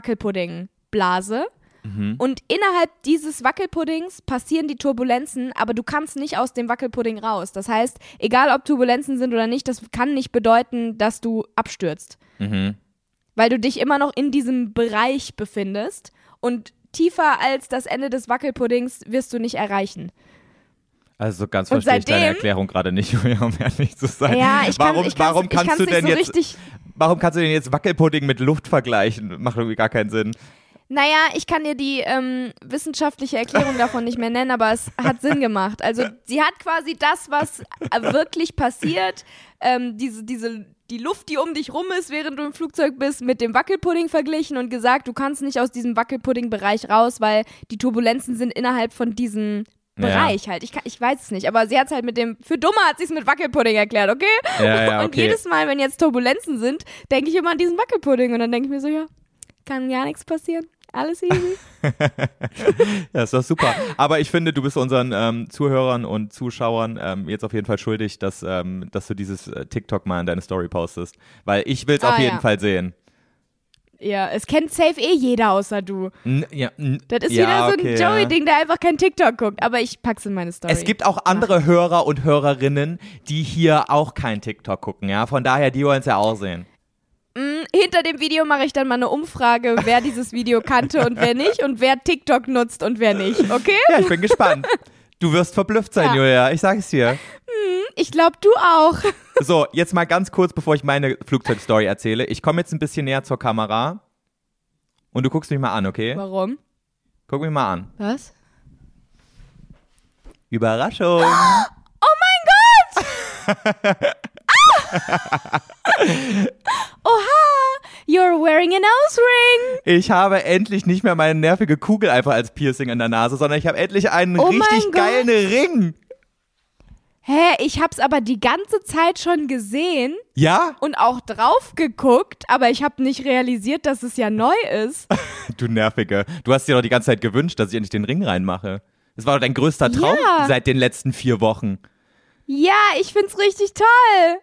Wackelpudding-Blase. Und innerhalb dieses Wackelpuddings passieren die Turbulenzen, aber du kannst nicht aus dem Wackelpudding raus. Das heißt, egal ob Turbulenzen sind oder nicht, das kann nicht bedeuten, dass du abstürzt. Mhm. Weil du dich immer noch in diesem Bereich befindest und tiefer als das Ende des Wackelpuddings wirst du nicht erreichen. Also so ganz verstehe ich deine seitdem- Erklärung gerade nicht, um ehrlich zu sein. Ja, ich kann, warum, ich kann's- warum ich kannst kann's du denn so jetzt, richtig warum kannst du denn jetzt Wackelpudding mit Luft vergleichen? Macht irgendwie gar keinen Sinn. Naja, ich kann dir die ähm, wissenschaftliche Erklärung davon nicht mehr nennen, aber es hat Sinn gemacht. Also sie hat quasi das, was äh, wirklich passiert, ähm, diese, diese, die Luft, die um dich rum ist, während du im Flugzeug bist, mit dem Wackelpudding verglichen und gesagt, du kannst nicht aus diesem Wackelpudding-Bereich raus, weil die Turbulenzen sind innerhalb von diesem Ja. Bereich halt. Ich, kann, ich weiß es nicht, aber sie hat es halt mit dem, für Dumme hat sie es mit Wackelpudding erklärt, okay? Ja, ja, Und okay. jedes Mal, wenn jetzt Turbulenzen sind, denke ich immer an diesen Wackelpudding und dann denke ich mir so, ja, kann gar nichts passieren. Alles easy. Ja, ist doch super. Aber ich finde, du bist unseren ähm, Zuhörern und Zuschauern ähm, jetzt auf jeden Fall schuldig, dass, ähm, dass du dieses äh, TikTok mal in deine Story postest. Weil ich will es Ah, auf jeden ja. Fall sehen. Ja, es kennt safe eh jeder außer du. N ja, Das ist ja, wieder so ein okay. Joey-Ding, der einfach kein TikTok guckt. Aber ich pack's in meine Story. Es gibt auch andere Hörer und Hörerinnen, die hier auch kein TikTok gucken, ja. Von daher, die wollen es ja auch sehen. Mm, Hinter dem Video mache ich dann mal eine Umfrage, wer dieses Video kannte und wer nicht und wer TikTok nutzt und wer nicht, okay? Ja, ich bin gespannt. Du wirst verblüfft sein, Ja. Julia. Ich sag es dir. Ich glaube, du auch. So, jetzt mal ganz kurz, bevor ich meine Flugzeugstory erzähle. Ich komme jetzt ein bisschen näher zur Kamera. Und du guckst mich mal an, okay? Warum? Guck mich mal an. Was? Überraschung. Oh mein Gott! Oha! You're wearing a nose ring! Ich habe endlich nicht mehr meine nervige Kugel einfach als Piercing in der Nase, sondern ich habe endlich einen Oh richtig Gott. geilen Ring. Hä, ich hab's aber die ganze Zeit schon gesehen Ja? und auch drauf geguckt, aber ich habe nicht realisiert, dass es ja neu ist. Du Nervige. Du hast dir doch die ganze Zeit gewünscht, dass ich endlich den Ring reinmache. Das war doch dein größter Traum Ja. seit den letzten vier Wochen. Ja, ich find's richtig toll.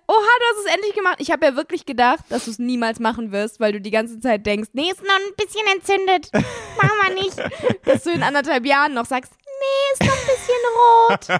Oha, du hast es endlich gemacht. Ich habe ja wirklich gedacht, dass du es niemals machen wirst, weil du die ganze Zeit denkst, nee, ist noch ein bisschen entzündet. Machen wir nicht. Dass du in anderthalb Jahren noch sagst, nee, ist noch ein bisschen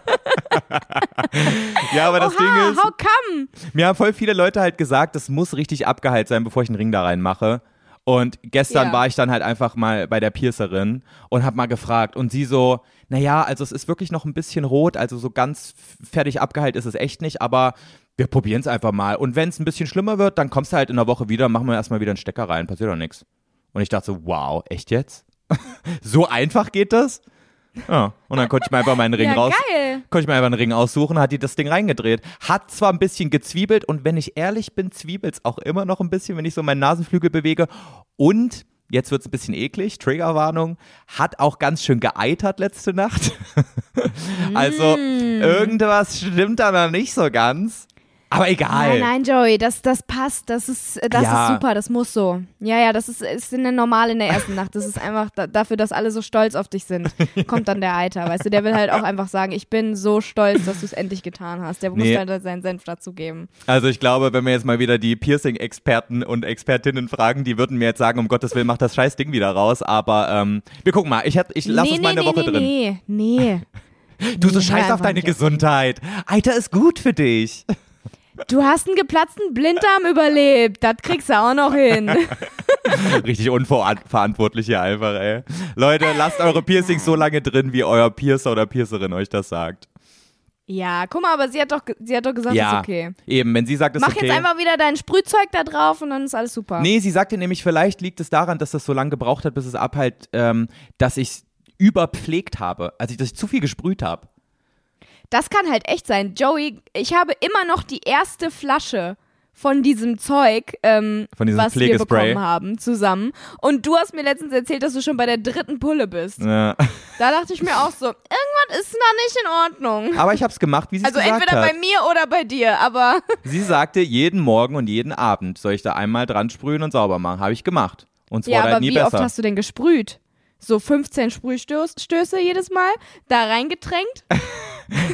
rot. Ja, aber das Oha, Ding ist, how come? mir haben voll viele Leute halt gesagt, das muss richtig abgeheilt sein, bevor ich einen Ring da reinmache. Und gestern Ja. war ich dann halt einfach mal bei der Piercerin und hab mal gefragt. Und sie so, naja, also es ist wirklich noch ein bisschen rot, also so ganz fertig abgeheilt ist es echt nicht, aber wir probieren es einfach mal. Und wenn es ein bisschen schlimmer wird, dann kommst du halt in der Woche wieder, machen wir erstmal wieder einen Stecker rein, passiert doch nichts. Und ich dachte so, wow, echt jetzt? so einfach geht das? Ja, und dann konnte ich mir einfach meinen Ring Ja, raus, geil. konnte ich mir einfach einen Ring aussuchen, hat die das Ding reingedreht. Hat zwar ein bisschen gezwiebelt und wenn ich ehrlich bin, zwiebelt's auch immer noch ein bisschen, wenn ich so meinen Nasenflügel bewege. Und Jetzt wird es ein bisschen eklig, Triggerwarnung. Hat auch ganz schön geeitert letzte Nacht. also Mm. irgendwas stimmt da noch nicht so ganz. Aber egal. Nein, nein, Joey, das, das passt. Das ist, das Ja. ist super, das muss so. Ja, ja, das ist, ist eine normal in der ersten Nacht. Das ist einfach da, dafür, dass alle so stolz auf dich sind. Kommt dann der Eiter, weißt du? Der will halt auch einfach sagen, ich bin so stolz, dass du es endlich getan hast. Der muss Nee. halt seinen Senf dazugeben. Also ich glaube, wenn wir jetzt mal wieder die Piercing-Experten und Expertinnen fragen, die würden mir jetzt sagen, um Gottes Willen, mach das scheiß Ding wieder raus. Aber ähm, wir gucken mal. Ich, ich lass nee, es mal nee, eine Woche nee, drin. nee, nee. Du so Nee, scheiß auf deine. Gesundheit. Eiter ist gut für dich. Du hast einen geplatzten Blinddarm überlebt. Das kriegst du auch noch hin. Richtig unverantwortlich hier einfach, ey. Leute, lasst eure Piercings so lange drin, wie euer Piercer oder Piercerin euch das sagt. Ja, guck mal, aber sie hat doch, sie hat doch gesagt, ja, ist okay. eben, wenn sie sagt, ist Mach okay. jetzt einfach wieder dein Sprühzeug da drauf und dann ist alles super. Nee, sie sagte nämlich, vielleicht liegt es daran, dass das so lange gebraucht hat, bis es abheilt, ähm, dass ich überpflegt habe. Also, dass ich zu viel gesprüht habe. Das kann halt echt sein. Joey, ich habe immer noch die erste Flasche von diesem Zeug, ähm, Von diesem was wir bekommen haben, zusammen. Und du hast mir letztens erzählt, dass du schon bei der dritten Pulle bist. Ja. Da dachte ich mir auch so, irgendwas ist da nicht in Ordnung. Aber ich habe es gemacht, wie sie Also gesagt entweder hat. bei mir oder bei dir, aber Sie sagte, jeden Morgen und jeden Abend soll ich da einmal dran sprühen und sauber machen. Habe ich gemacht. Und es ja, wurde aber halt nie wie besser. oft hast du denn gesprüht? So 15 Sprühstöße jedes Mal, da reingetränkt?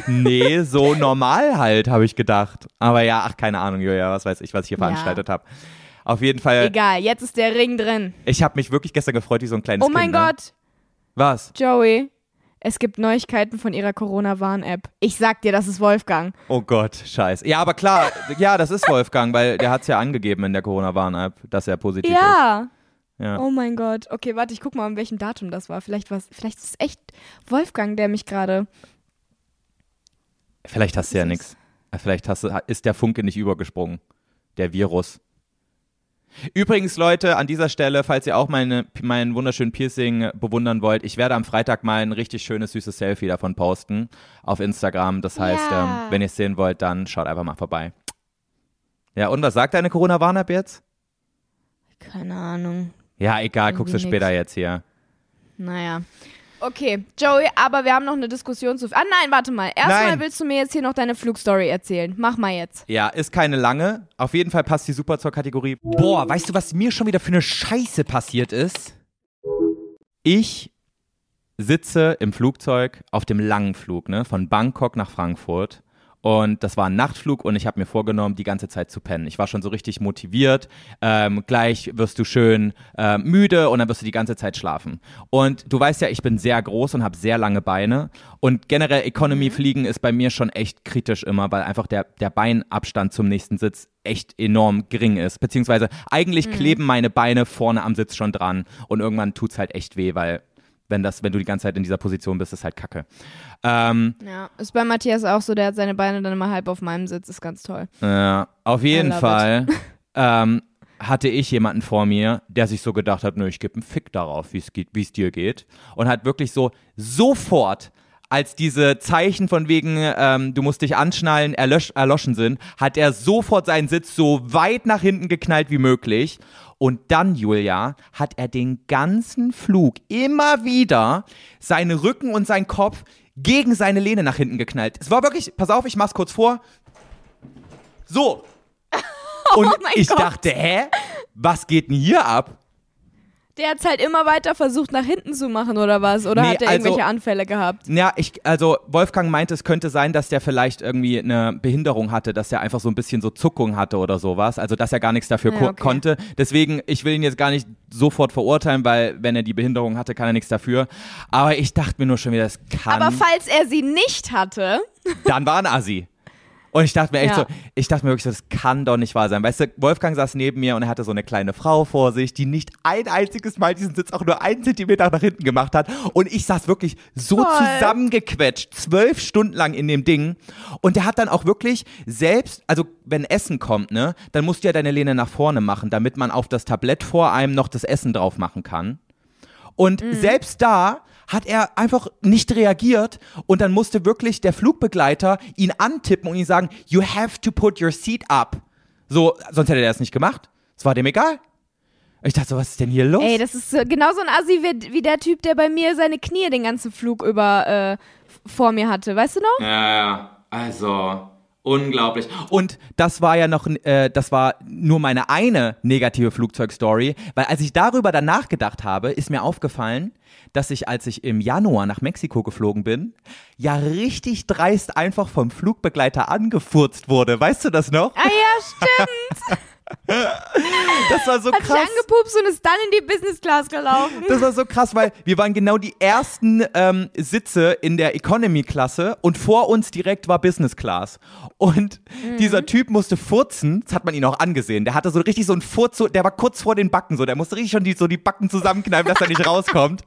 nee, so normal halt, habe ich gedacht. Aber ja, ach, keine Ahnung, Julia, was weiß ich, was ich hier Ja. veranstaltet habe. Auf jeden Fall, Egal, jetzt ist der Ring drin. ich habe mich wirklich gestern gefreut, wie so ein kleines Oh mein Kind. Ne? Gott, Was? Joey, es gibt Neuigkeiten von ihrer Corona-Warn-App. Ich sag dir, das ist Wolfgang. Oh Gott, scheiße. Ja, aber klar, ja, das ist Wolfgang, weil der hat es ja angegeben in der Corona-Warn-App, dass er positiv ist. Ja. Ja. Oh mein Gott. Okay, warte, ich guck mal, an welchem Datum das war. Vielleicht was, vielleicht ist es echt Wolfgang, der mich gerade. Vielleicht hast du ja nichts. Vielleicht hast du, ist der Funke nicht übergesprungen. Der Virus. Übrigens, Leute, an dieser Stelle, falls ihr auch meine, meinen wunderschönen Piercing bewundern wollt, ich werde am Freitag mal ein richtig schönes, süßes Selfie davon posten auf Instagram. Das heißt, Ja. ähm, wenn ihr es sehen wollt, dann schaut einfach mal vorbei. Ja, und was sagt deine Corona-Warn-App jetzt? Keine Ahnung. Ja, egal, guckst du später nix. jetzt hier. Naja. Okay, Joey, aber wir haben noch eine Diskussion zu. Ah nein, warte mal. Erstmal Nein. willst du mir jetzt hier noch deine Flugstory erzählen. Mach mal jetzt. Ja, ist keine lange. Auf jeden Fall passt die super zur Kategorie. Boah, weißt du, was mir schon wieder für eine Scheiße passiert ist? Ich sitze im Flugzeug auf dem langen Flug, ne, von Bangkok nach Frankfurt. Und das war ein Nachtflug und ich habe mir vorgenommen, die ganze Zeit zu pennen. Ich war schon so richtig motiviert. Ähm, gleich wirst du schön äh, müde und dann wirst du die ganze Zeit schlafen. Und du weißt ja, ich bin sehr groß und habe sehr lange Beine. Und generell Economy-Fliegen ist bei mir schon echt kritisch immer, weil einfach der, der Beinabstand zum nächsten Sitz echt enorm gering ist. Beziehungsweise eigentlich kleben meine Beine vorne am Sitz schon dran und irgendwann tut's halt echt weh, weil wenn das, wenn du die ganze Zeit in dieser Position bist, ist halt Kacke. Ähm, Ja, ist bei Matthias auch so, der hat seine Beine dann immer halb auf meinem Sitz, ist ganz toll. Ja, auf jeden Fall ähm, hatte ich jemanden vor mir, der sich so gedacht hat, nö, ich gebe einen Fick darauf, wie es geht, wie es dir geht. Und hat wirklich so sofort, als diese Zeichen von wegen, ähm, du musst dich anschnallen, erlösch, erloschen sind, hat er sofort seinen Sitz so weit nach hinten geknallt wie möglich. Und dann, Julia, hat er den ganzen Flug immer wieder seine Rücken und seinen Kopf gegen seine Lehne nach hinten geknallt. Es war wirklich, pass auf, ich mach's kurz vor. So. Und Oh ich Gott. dachte, hä? Was geht denn hier ab? Der hat's halt immer weiter versucht, nach hinten zu machen, oder was? Oder Nee, hat er also- irgendwelche Anfälle gehabt? Ja, ich, also Wolfgang meinte, es könnte sein, dass der vielleicht irgendwie eine Behinderung hatte, dass er einfach so ein bisschen so Zuckung hatte oder sowas. Also, dass er gar nichts dafür Ja, okay. konnte. Deswegen, ich will ihn jetzt gar nicht sofort verurteilen, weil wenn er die Behinderung hatte, kann er nichts dafür. Aber ich dachte mir nur schon wieder, das kann. Aber falls er sie nicht hatte, dann war ein Assi. Und ich dachte mir echt Ja. so, ich dachte mir wirklich so, das kann doch nicht wahr sein. Weißt du, Wolfgang saß neben mir und er hatte so eine kleine Frau vor sich, die nicht ein einziges Mal diesen Sitz auch nur einen Zentimeter nach hinten gemacht hat. Und ich saß wirklich so Toll. zusammengequetscht, zwölf Stunden lang in dem Ding. Und der hat dann auch wirklich selbst, also wenn Essen kommt, ne, dann musst du ja deine Lehne nach vorne machen, damit man auf das Tablett vor einem noch das Essen drauf machen kann. Und Mhm. selbst da hat er einfach nicht reagiert und dann musste wirklich der Flugbegleiter ihn antippen und ihm sagen, you have to put your seat up. So, sonst hätte er das nicht gemacht. Es war dem egal. Ich dachte so, was ist denn hier los? Ey, das ist so, genauso ein Assi wie, wie der Typ, der bei mir seine Knie den ganzen Flug über äh, vor mir hatte. Weißt du noch? Ja, ja, also unglaublich. Und das war ja noch, äh, das war nur meine eine negative Flugzeugstory, weil als ich darüber dann nachgedacht habe, ist mir aufgefallen, dass ich, als ich im Januar nach Mexiko geflogen bin, ja richtig dreist einfach vom Flugbegleiter angefurzt wurde. Weißt du das noch? Ah ja, stimmt. Das war so Hat krass. angepupst und ist dann in die Business Class gelaufen. Das war so krass, weil wir waren genau die ersten ähm, Sitze in der Economy-Klasse und vor uns direkt war Business Class. Und Mhm. dieser Typ musste furzen, das hat man ihn auch angesehen. Der hatte so richtig so einen Furz, so, der war kurz vor den Backen so, der musste richtig schon die, so die Backen zusammenkneifen, dass er nicht rauskommt.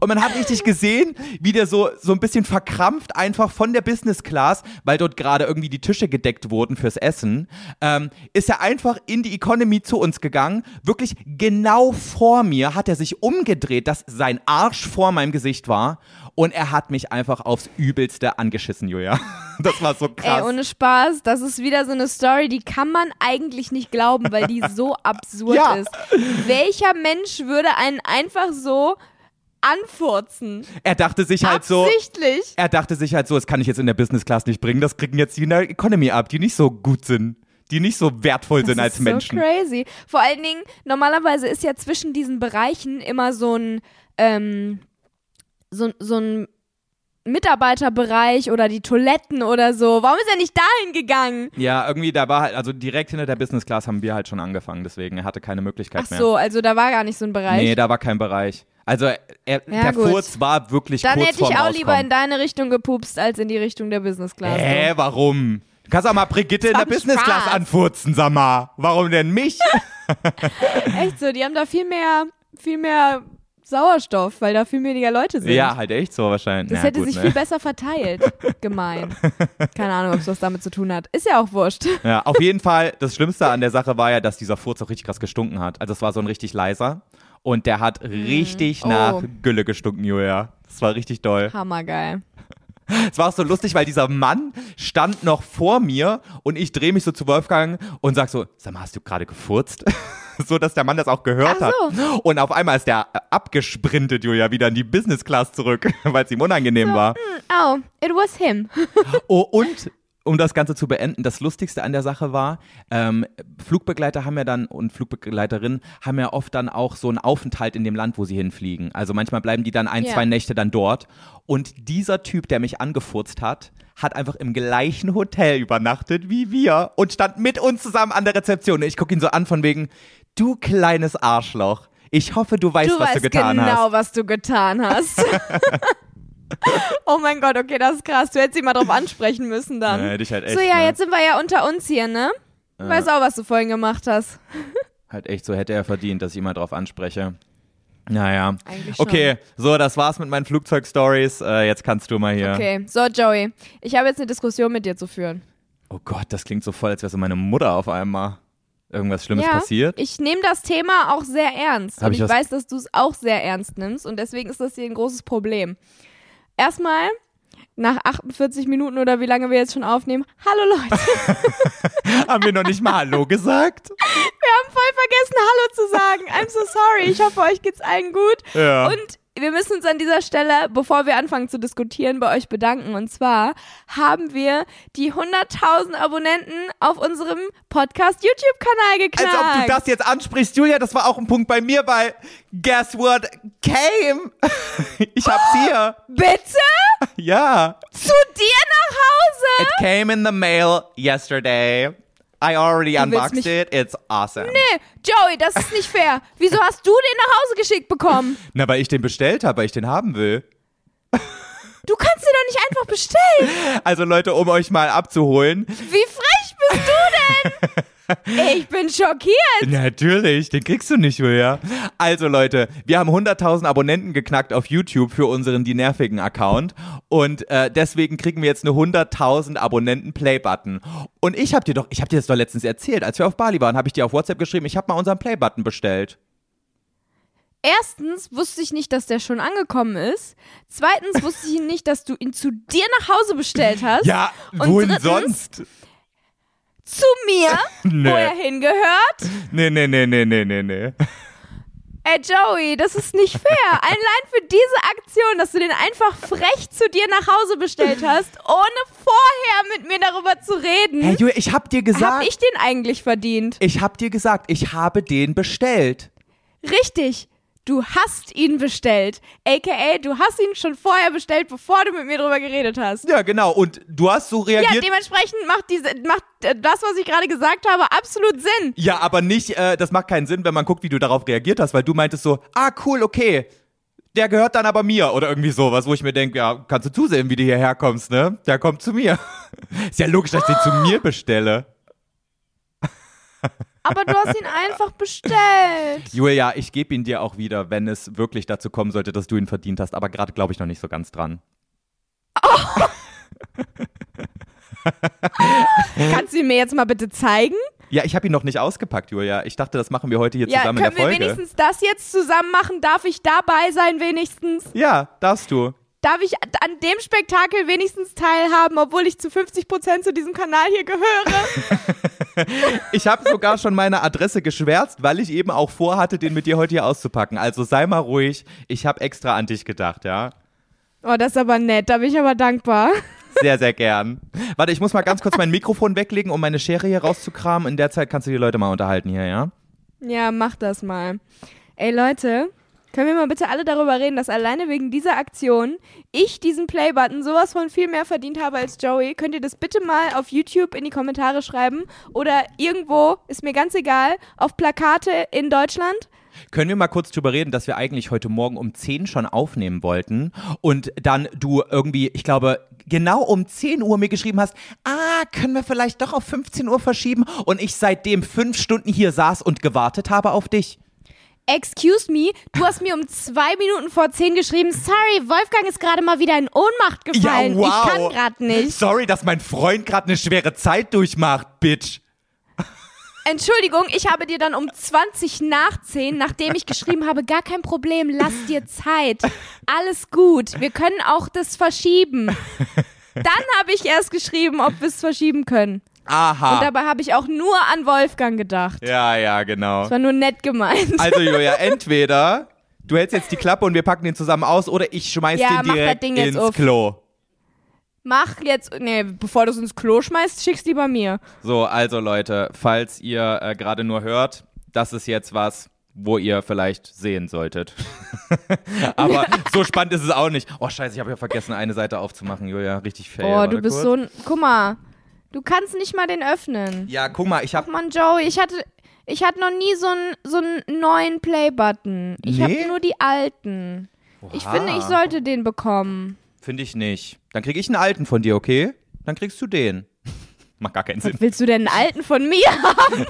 Und man hat richtig gesehen, wie der so, so ein bisschen verkrampft einfach von der Business Class, weil dort gerade irgendwie die Tische gedeckt wurden fürs Essen, ähm, ist er einfach in die Economy zu uns gegangen. Wirklich genau vor mir hat er sich umgedreht, dass sein Arsch vor meinem Gesicht war. Und er hat mich einfach aufs Übelste angeschissen, Julia. Das war so krass. Ey, ohne Spaß, das ist wieder so eine Story, die kann man eigentlich nicht glauben, weil die so absurd Ja. ist. Welcher Mensch würde einen einfach so anfurzen? er dachte sich halt so. Absichtlich. Er dachte sich halt so, das kann ich jetzt in der Business Class nicht bringen, das kriegen jetzt die in der Economy ab, die nicht so gut sind, die nicht so wertvoll sind das als ist Menschen. So crazy. Vor allen Dingen, normalerweise ist ja zwischen diesen Bereichen immer so ein, ähm, so, so ein Mitarbeiterbereich oder die Toiletten oder so. Warum ist er nicht dahin gegangen? Ja, irgendwie, da war halt, also direkt hinter der Business Class haben wir halt schon angefangen, deswegen er hatte keine Möglichkeit Ach mehr. so, also da war gar nicht so ein Bereich. Nee, da war kein Bereich. Also er, Ja, der gut. Furz war wirklich Dann kurz hätte ich auch lieber in deine Richtung gepupst, als in die Richtung der Business Class. Hä, warum? Du kannst auch mal Brigitte in der Business Class Spaß. anfurzen, sag mal. Warum denn mich? Echt so, die haben da viel mehr, viel mehr Sauerstoff, weil da viel weniger Leute sind. ja, halt echt so wahrscheinlich. Das Na hätte gut, sich ne? viel besser verteilt. Gemein. Keine Ahnung, ob es was damit zu tun hat. Ist ja auch wurscht. Ja, auf jeden Fall, das Schlimmste an der Sache war ja, dass dieser Furz auch richtig krass gestunken hat. Also es war so ein richtig leiser und der hat richtig Oh. nach Gülle gestunken, Julia. Das war richtig doll. Hammergeil. Es war auch so lustig, weil dieser Mann stand noch vor mir und ich drehe mich so zu Wolfgang und sag so, sag mal, hast du gerade gefurzt? so, dass der Mann das auch gehört Ach hat. Und auf einmal ist der äh, abgesprintet, Julia, wieder in die Business Class zurück, weil es ihm unangenehm war. Oh, it was him. Oh, und um das Ganze zu beenden, das Lustigste an der Sache war, ähm, Flugbegleiter haben ja dann und Flugbegleiterinnen haben ja oft dann auch so einen Aufenthalt in dem Land, wo sie hinfliegen. Also manchmal bleiben die dann ein, Ja. zwei Nächte dann dort. Und dieser Typ, der mich angefurzt hat, hat einfach im gleichen Hotel übernachtet wie wir und stand mit uns zusammen an der Rezeption. Ich gucke ihn so an von wegen, du kleines Arschloch. Ich hoffe, du weißt, Du was weißt du getan genau, hast. was du getan hast. oh mein Gott, okay, das ist krass. Du hättest ihn mal drauf ansprechen müssen dann. Ja, hätte ich halt echt, so, ja, ne? jetzt sind wir ja unter uns hier, ne? Ja. Weiß auch, was du vorhin gemacht hast. Halt echt so hätte er verdient, dass ich ihn mal drauf anspreche. Naja. Eigentlich schon. Okay, so, das war's mit meinen Flugzeugstories. Äh, jetzt kannst du mal hier. Okay, so Joey, ich habe jetzt eine Diskussion mit dir zu führen. Oh Gott, das klingt so voll, als wäre so meine Mutter auf einmal. Irgendwas Schlimmes ja, passiert. ich nehme das Thema auch sehr ernst. Hab und ich ich weiß, dass du es auch sehr ernst nimmst und deswegen ist das hier ein großes Problem. Erstmal, nach 48 Minuten oder wie lange wir jetzt schon aufnehmen, hallo Leute, Haben wir noch nicht mal Hallo gesagt? wir haben voll vergessen, Hallo zu sagen. I'm so sorry. Ich hoffe, euch geht's allen gut. Ja. Und wir müssen uns an dieser Stelle, bevor wir anfangen zu diskutieren, bei euch bedanken. Und zwar haben wir die 100.000 Abonnenten auf unserem Podcast YouTube-Kanal geknackt. Als ob du das jetzt ansprichst, Julia, das war auch ein Punkt bei mir, weil guess what came? Ich hab's hier. Bitte? Ja. Zu dir nach Hause? It came in the mail yesterday. I already unboxed it. It's awesome. Nee, Joey, das ist nicht fair. Wieso hast du den nach Hause geschickt bekommen? Na, weil ich den bestellt habe, weil ich den haben will. Du kannst den doch nicht einfach bestellen. Also Leute, um euch mal abzuholen. Wie frech bist du denn? Ich bin schockiert. Natürlich, den kriegst du nicht, Julia. Also Leute, wir haben 100.000 Abonnenten geknackt auf YouTube für unseren Die Nervigen Account und äh, deswegen kriegen wir jetzt eine 100.000 Abonnenten Play-Button. Und ich habe dir doch, ich habe dir das doch letztens erzählt, als wir auf Bali waren, habe ich dir auf WhatsApp geschrieben, ich habe mal unseren Play-Button bestellt. Erstens wusste ich nicht, dass der schon angekommen ist. Zweitens wusste ich nicht, dass du ihn zu dir nach Hause bestellt hast. Ja, Und wohin drittens- sonst? Zu mir, Nee. wo er hingehört. Nee, nee, nee, nee, nee, nee, nee. Ey, Joey, das ist nicht fair. Allein für diese Aktion, dass du den einfach frech zu dir nach Hause bestellt hast, ohne vorher mit mir darüber zu reden. Hey, Julia, ich hab dir gesagt. Hab ich den eigentlich verdient? Ich hab dir gesagt, ich habe den bestellt. Richtig. Du hast ihn bestellt. AKA, du hast ihn schon vorher bestellt, bevor du mit mir drüber geredet hast. Ja, genau. Und du hast so reagiert. Ja, dementsprechend macht, diese, macht äh, das, was ich gerade gesagt habe, absolut Sinn. Ja, aber nicht, äh, das macht keinen Sinn, wenn man guckt, wie du darauf reagiert hast, weil du meintest so, ah, cool, okay. Der gehört dann aber mir oder irgendwie sowas, wo ich mir denke, ja, kannst du zusehen, wie du hierher kommst, ne? Der kommt zu mir. Ist ja logisch, dass ich den zu mir bestelle. Aber du hast ihn einfach bestellt. Julia, ich gebe ihn dir auch wieder, wenn es wirklich dazu kommen sollte, dass du ihn verdient hast. Aber gerade glaube ich noch nicht so ganz dran. Oh. Kannst du ihn mir jetzt mal bitte zeigen? Ja, ich habe ihn noch nicht ausgepackt, Julia. Ich dachte, das machen wir heute hier ja, zusammen in der Folge. Können wir wenigstens das jetzt zusammen machen? Darf ich dabei sein wenigstens? Ja, darfst du. Darf ich an dem Spektakel wenigstens teilhaben, obwohl ich zu 50 Prozent zu diesem Kanal hier gehöre? ich habe sogar schon meine Adresse geschwärzt, weil ich eben auch vorhatte, den mit dir heute hier auszupacken. Also sei mal ruhig. Ich habe extra an dich gedacht, ja. Oh, das ist aber nett. Da bin ich aber dankbar. Sehr, sehr gern. Warte, ich muss mal ganz kurz mein Mikrofon weglegen, um meine Schere hier rauszukramen. In der Zeit kannst du die Leute mal unterhalten hier, ja? Ja, mach das mal. Ey, Leute, können wir mal bitte alle darüber reden, dass alleine wegen dieser Aktion ich diesen Playbutton sowas von viel mehr verdient habe als Joey? Könnt ihr das bitte mal auf YouTube in die Kommentare schreiben oder irgendwo, ist mir ganz egal, auf Plakate in Deutschland? Können wir mal kurz drüber reden, dass wir eigentlich heute Morgen um 10 schon aufnehmen wollten und dann du irgendwie, ich glaube, genau um 10 Uhr mir geschrieben hast, ah, können wir vielleicht doch auf 15 Uhr verschieben und ich seitdem fünf Stunden hier saß und gewartet habe auf dich? Excuse me, du hast mir um zwei Minuten vor zehn geschrieben, sorry, Wolfgang ist gerade mal wieder in Ohnmacht gefallen. Ja, wow. Ich kann gerade nicht. Sorry, dass mein Freund gerade eine schwere Zeit durchmacht, Bitch. Entschuldigung, ich habe dir dann um 20 nach 10, nachdem ich geschrieben habe, gar kein Problem, lass dir Zeit. Alles gut. Wir können auch das verschieben. Dann habe ich erst geschrieben, ob wir es verschieben können. Aha. Und dabei habe ich auch nur an Wolfgang gedacht. Ja, ja, genau. Das war nur nett gemeint. Also, Julia, entweder du hältst jetzt die Klappe und wir packen den zusammen aus oder ich schmeiß ja, den direkt ins auf. Klo. Mach jetzt, nee, bevor du es ins Klo schmeißt, schick's lieber mir. So, also Leute, falls ihr äh, gerade nur hört, das ist jetzt was, wo ihr vielleicht sehen solltet. Aber so spannend ist es auch nicht. Oh, scheiße, ich habe ja vergessen, eine Seite aufzumachen, Julia. Richtig fair. Oh, du bist kurz. so ein. Guck mal, du kannst nicht mal den öffnen. Ja, guck mal, ich hab. Ach man, Joey, ich hatte. Ich hatte noch nie so einen so einen neuen Play-Button. Ich nee? habe nur die alten. Oha. Ich finde, ich sollte den bekommen. Finde ich nicht. Dann kriege ich einen alten von dir, okay? Dann kriegst du den. Macht gar keinen Sinn. Was willst du denn einen alten von mir haben?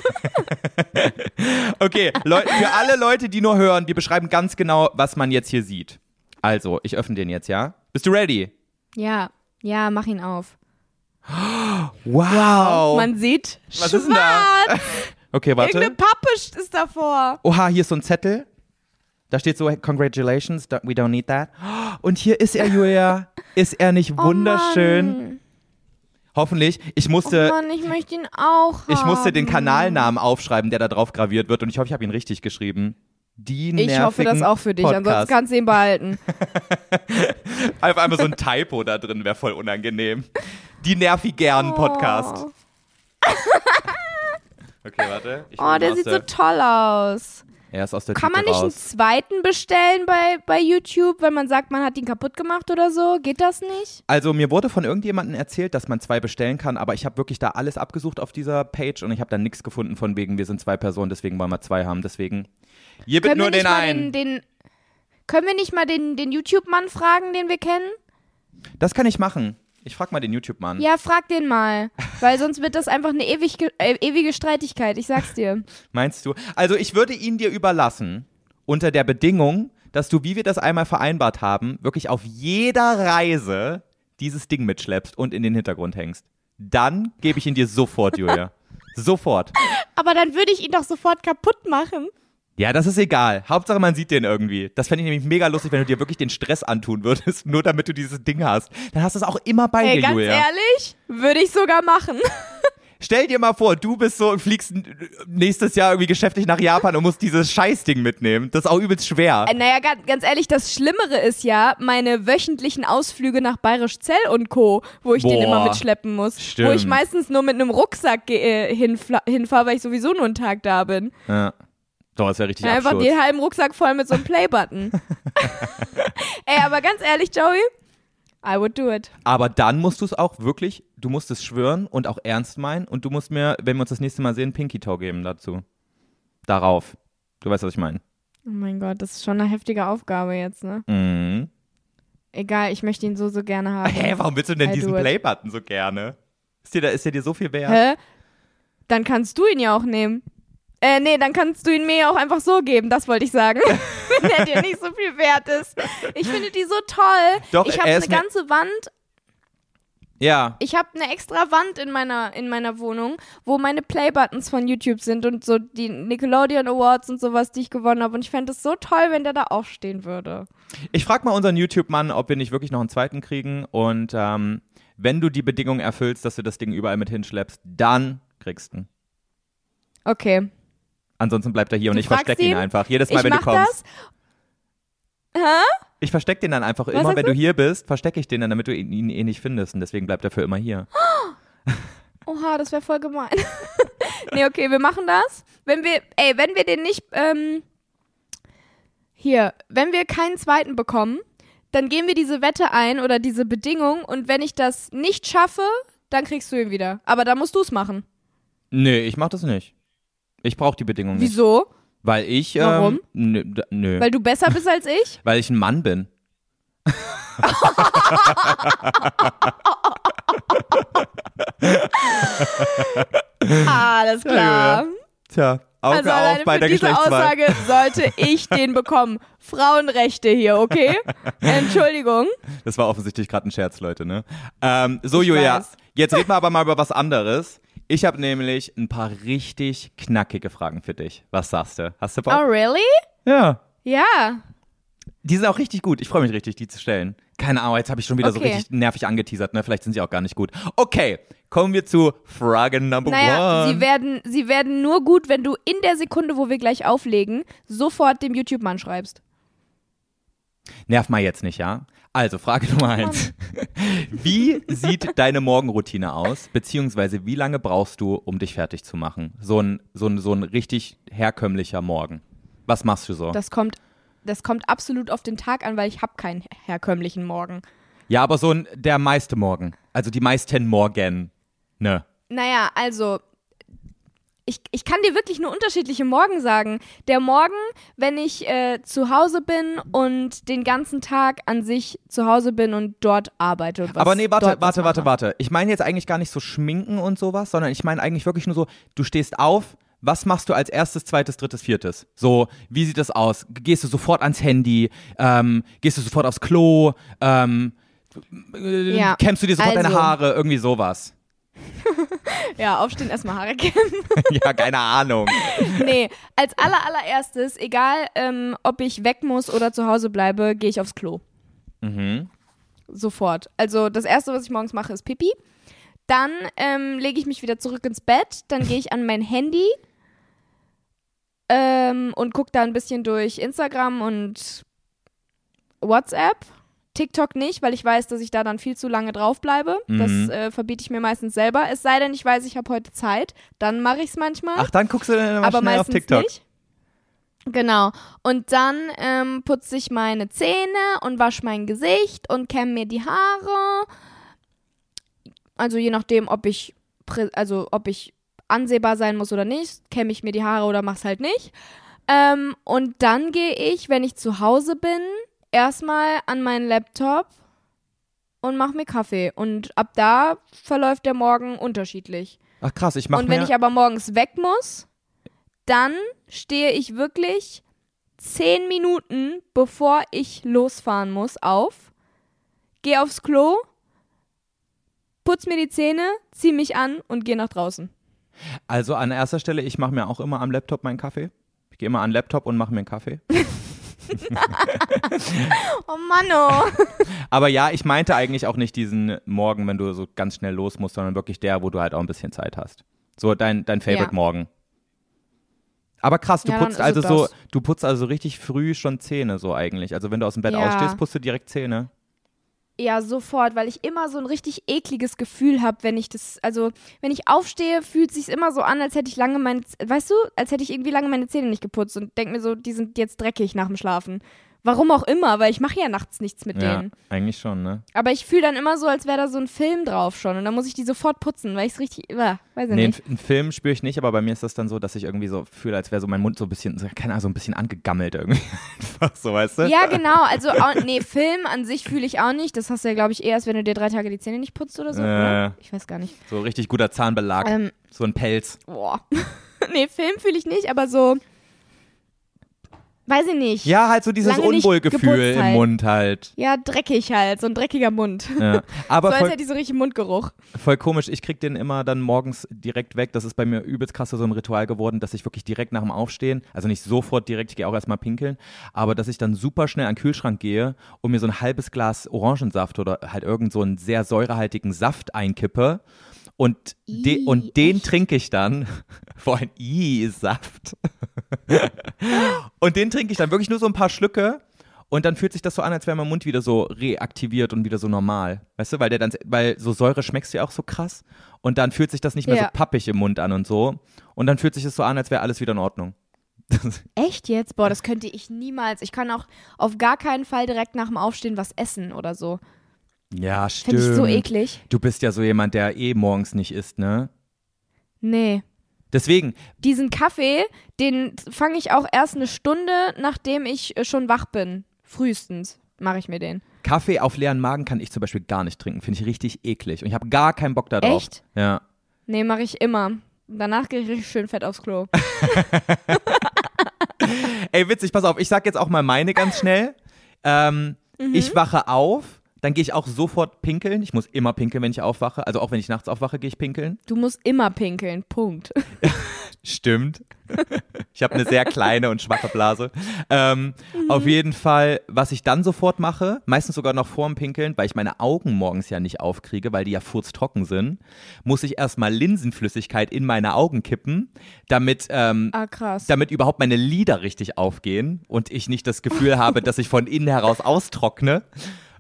okay, Leu für alle Leute, die nur hören, wir beschreiben ganz genau, was man jetzt hier sieht. Also, ich öffne den jetzt, ja? Bist du ready? Ja, ja, mach ihn auf. Wow. wow. Man sieht Was schwarz. ist denn da? Okay, warte. Irgendeine Pappe ist davor. Oha, hier ist so ein Zettel. Da steht so, congratulations, we don't need that. Und hier ist er, Julia. Ist er nicht Oh wunderschön? Mann. Hoffentlich. Ich musste, Oh Mann, ich möchte ihn auch ich musste den haben. Kanalnamen aufschreiben, der da drauf graviert wird. Und ich hoffe, ich habe ihn richtig geschrieben. Die Ich hoffe das auch für dich, ansonsten Podcast. kannst du ihn behalten. Einfach einmal so ein Typo da drin wäre voll unangenehm. Die nervigern Podcast. Oh, Okay, warte. Ich oh der sieht der, so toll aus. Er ist aus der Kann man Tüte nicht einen raus. zweiten bestellen bei, bei YouTube, wenn man sagt, man hat ihn kaputt gemacht oder so? Geht das nicht? Also mir wurde von irgendjemandem erzählt, dass man zwei bestellen kann, aber ich habe wirklich da alles abgesucht auf dieser Page und ich habe da nichts gefunden von wegen, wir sind zwei Personen, deswegen wollen wir zwei haben. Deswegen, hier wird Können nur wir nicht den mal einen. den, den Können wir nicht mal den, den YouTube-Mann fragen, den wir kennen? Das kann ich machen. Ich frag mal den YouTube-Mann. Ja, frag den mal. Weil sonst wird das einfach eine ewig, äh, ewige Streitigkeit, ich sag's dir. Meinst du? Also ich würde ihn dir überlassen, unter der Bedingung, dass du, wie wir das einmal vereinbart haben, wirklich auf jeder Reise dieses Ding mitschleppst und in den Hintergrund hängst. Dann gebe ich ihn dir sofort, Julia. sofort. Aber dann würde ich ihn doch sofort kaputt machen. Ja, das ist egal. Hauptsache, man sieht den irgendwie. Das fände ich nämlich mega lustig, wenn du dir wirklich den Stress antun würdest, nur damit du dieses Ding hast. Dann hast du es auch immer bei Ey, dir, ganz Julia. ehrlich, würde ich sogar machen. Stell dir mal vor, du bist so und fliegst nächstes Jahr irgendwie geschäftlich nach Japan und musst dieses Scheißding mitnehmen. Das ist auch übelst schwer. Äh, naja, ganz, ehrlich, das Schlimmere ist ja meine wöchentlichen Ausflüge nach Bayerisch Zell und Co., wo ich den Boah, immer mitschleppen muss. Wo stimmt. ich meistens nur mit einem Rucksack äh, hinfahre, weil ich sowieso nur einen Tag da bin. Ja. Doch, das wäre richtig Einfach Absturz. den halben Rucksack voll mit so einem Playbutton. Ey, aber ganz ehrlich, Joey, I would do it. Aber dann musst du es auch wirklich, du musst es schwören und auch ernst meinen und du musst mir, wenn wir uns das nächste Mal sehen, Pinky Toe geben dazu. Darauf. Du weißt, was ich meine. Oh mein Gott, das ist schon eine heftige Aufgabe jetzt, ne? Mhm. Egal, ich möchte ihn so, so gerne haben. Hä, warum willst du denn I diesen. Playbutton so gerne? Ist dir, da, ist der dir so viel wert? Hä? Dann kannst du ihn ja auch nehmen. Äh, nee, dann kannst du ihn mir auch einfach so geben, das wollte ich sagen. Wenn er dir nicht so viel wert ist. Ich finde die so toll. Doch, ich habe eine mir- ganze Wand, Ja. ich habe eine extra Wand in meiner, in meiner Wohnung, wo meine Playbuttons von YouTube sind und so die Nickelodeon Awards und sowas, die ich gewonnen habe. Und ich fände es so toll, wenn der da auch stehen würde. Ich frage mal unseren YouTube-Mann, ob wir nicht wirklich noch einen zweiten kriegen. Und ähm, wenn du die Bedingung erfüllst, dass du das Ding überall mit hinschleppst, dann kriegst du ihn. Okay. Ansonsten bleibt er hier und Du ich verstecke ihn einfach. Jedes Mal, wenn du kommst. das. Hä? Ich verstecke den dann einfach immer, sagst wenn du hier bist, verstecke ich den dann, damit du ihn, ihn eh nicht findest. Und deswegen bleibt er für immer hier. Oha, das wäre voll gemein. nee, okay, wir machen das. Wenn wir, ey, wenn wir den nicht, ähm, hier, wenn wir keinen zweiten bekommen, dann gehen wir diese Wette ein oder diese Bedingung und wenn ich das nicht schaffe, dann kriegst du ihn wieder. Aber da musst du es machen. Nee, ich mach das nicht. Ich brauche die Bedingung nicht. Wieso? Weil ich. Ähm, Warum? Nö. nö. Weil du besser bist als ich? Weil ich ein Mann bin. Alles klar. Tja, Auge also auf alleine bei für der diese. Aussage sollte ich den bekommen. Frauenrechte hier, okay? Entschuldigung. Das war offensichtlich gerade ein Scherz, Leute, ne? Ähm, so, Ich Julia, weiß. jetzt reden wir aber mal über was anderes. Ich habe nämlich ein paar richtig knackige Fragen für dich. Was sagst du? Hast du Bock? Oh, really? Ja. Ja. Die sind auch richtig gut. Ich freue mich richtig, die zu stellen. Keine Ahnung, jetzt habe ich schon wieder so Okay. richtig nervig angeteasert, ne? Vielleicht sind sie auch gar nicht gut. Okay, kommen wir zu Frage Number Naja, one. sie werden, sie werden nur gut, wenn du in der Sekunde, wo wir gleich auflegen, sofort dem YouTube-Mann schreibst. Nerv mal jetzt nicht, ja? Also, Frage Nummer eins. Wie sieht deine Morgenroutine aus? Beziehungsweise, wie lange brauchst du, um dich fertig zu machen? So ein, so ein, so ein richtig herkömmlicher Morgen. Was machst du so? Das kommt, das kommt absolut auf den Tag an, weil ich habe keinen herkömmlichen Morgen. ja, aber so ein, der meiste Morgen. Also die meisten Morgen. Ne? Naja, also ich, ich kann dir wirklich nur unterschiedliche Morgen sagen. Der Morgen, wenn ich äh, zu Hause bin und den ganzen Tag an sich zu Hause bin und dort arbeite. aber nee, warte, warte, warte, warte. Ich meine jetzt eigentlich gar nicht so schminken und sowas, sondern ich meine eigentlich wirklich nur so, du stehst auf, was machst du als erstes, zweites, drittes, viertes? So, wie sieht das aus? Gehst du sofort ans Handy? Ähm, gehst du sofort aufs Klo? Ähm, äh, Ja, kämmst du dir sofort deine also- Haare? Irgendwie sowas. Ja, aufstehen, erstmal Haare kämmen. ja, keine Ahnung. nee, als aller allererstes, egal ähm, ob ich weg muss oder zu Hause bleibe, gehe ich aufs Klo. Mhm. Sofort. Also das Erste, was ich morgens mache, ist Pipi. Dann ähm, lege ich mich wieder zurück ins Bett. Dann gehe ich an mein Handy ähm, und gucke da ein bisschen durch Instagram und WhatsApp. TikTok nicht, weil ich weiß, dass ich da dann viel zu lange drauf bleibe. Das Mhm. äh, verbiete ich mir meistens selber. Es sei denn, ich weiß, ich habe heute Zeit. Dann mache ich es manchmal Ach, dann guckst du dann mal aber schnell auf meistens TikTok. nicht. Genau. Und dann ähm, putze ich meine Zähne und wasche mein Gesicht und kämme mir die Haare. Also je nachdem, ob ich also ob ich ansehbar sein muss oder nicht, kämme ich mir die Haare oder mach's halt nicht. Ähm, und dann gehe ich, wenn ich zu Hause bin, erstmal an meinen Laptop und mache mir Kaffee. Und ab da verläuft der Morgen unterschiedlich. Ach krass, ich mach Und wenn ich aber morgens weg muss, dann stehe ich wirklich zehn Minuten, bevor ich losfahren muss, auf, gehe aufs Klo, putz mir die Zähne, zieh mich an und gehe nach draußen. Also an erster Stelle, ich mache mir auch immer am Laptop meinen Kaffee. Ich gehe immer an den Laptop und mache mir einen Kaffee. oh Mann, oh. Aber ja, ich meinte eigentlich auch nicht diesen Morgen, wenn du so ganz schnell los musst, sondern wirklich der, wo du halt auch ein bisschen Zeit hast. So dein, dein Favorite Ja. Morgen. Aber krass, du Ja, putzt also es so, das. du putzt also richtig früh schon Zähne so eigentlich. Also wenn du aus dem Bett Ja. ausstehst, putzt du direkt Zähne. Ja, sofort, weil ich immer so ein richtig ekliges Gefühl habe, wenn ich das, also wenn ich aufstehe, fühlt sich immer so an, als hätte ich lange meine, weißt du, als hätte ich irgendwie lange meine Zähne nicht geputzt und denk mir so, die sind jetzt dreckig nach dem Schlafen. Warum auch immer, weil ich mache ja nachts nichts mit Ja, denen. eigentlich schon, ne? Aber ich fühle dann immer so, als wäre da so ein Film drauf schon und dann muss ich die sofort putzen, weil ich es richtig, äh, weiß ich Nee, nicht. einen Film spüre ich nicht, aber bei mir ist das dann so, dass ich irgendwie so fühle, als wäre so mein Mund so ein bisschen, keine Ahnung, so ein bisschen angegammelt irgendwie. Einfach so, weißt du? Ja, genau. Also, auch, nee, Film an sich fühle ich auch nicht. Das hast du ja, glaube ich, eher, als wenn du dir drei Tage die Zähne nicht putzt oder so. Äh. Oder? Ich weiß gar nicht. So richtig guter Zahnbelag, Ähm, so ein Pelz. boah. nee, Film fühle ich nicht, aber so. Weiß ich nicht. Ja, halt so dieses Lange nicht Unwohlgefühl geputzt im halt. Mund halt. Ja, dreckig halt. So ein dreckiger Mund. Ja. Aber so als voll, hätte ich so richtig Mundgeruch. voll komisch, ich krieg den immer dann morgens direkt weg. Das ist bei mir übelst krass so ein Ritual geworden, dass ich wirklich direkt nach dem Aufstehen, also nicht sofort direkt, ich gehe auch erstmal pinkeln, aber dass ich dann super schnell an den Kühlschrank gehe und mir so ein halbes Glas Orangensaft oder halt irgend so einen sehr säurehaltigen Saft einkippe. Und, de und den trinke ich dann. Vor ein I-Saft. und den trinke ich dann wirklich nur so ein paar Schlücke. Und dann fühlt sich das so an, als wäre mein Mund wieder so reaktiviert und wieder so normal. Weißt du, weil der dann, weil so Säure schmeckst du ja auch so krass. Und dann fühlt sich das nicht mehr Ja. so pappig im Mund an und so. Und dann fühlt sich das so an, als wäre alles wieder in Ordnung. Echt jetzt? Boah, das könnte ich niemals. Ich kann auch auf gar keinen Fall direkt nach dem Aufstehen was essen oder so. Ja, stimmt. Finde ich so eklig. Du bist ja so jemand, der eh morgens nicht isst, ne? Nee. Deswegen, Diesen Kaffee, den fange ich auch erst eine Stunde, nachdem ich äh, schon wach bin. Frühestens mache ich mir den. Kaffee auf leeren Magen kann ich zum Beispiel gar nicht trinken. Finde ich richtig eklig. Und ich habe gar keinen Bock darauf. Echt? Ja. Nee, mache ich immer. Danach gehe ich richtig schön fett aufs Klo. Ey, witzig, pass auf, ich sag jetzt auch mal meine ganz schnell. Ähm, Mhm. Ich wache auf, dann gehe ich auch sofort pinkeln. Ich muss immer pinkeln, wenn ich aufwache. Also auch wenn ich nachts aufwache, gehe ich pinkeln. Du musst immer pinkeln. Punkt. Stimmt. ich habe eine sehr kleine und schwache Blase. Ähm, Auf jeden Fall, was ich dann sofort mache, meistens sogar noch vorm Pinkeln, weil ich meine Augen morgens ja nicht aufkriege, weil die ja furztrocken sind, muss ich erstmal Linsenflüssigkeit in meine Augen kippen, damit, ähm, Ah, krass. damit überhaupt meine Lider richtig aufgehen und ich nicht das Gefühl habe, dass ich von innen heraus austrockne.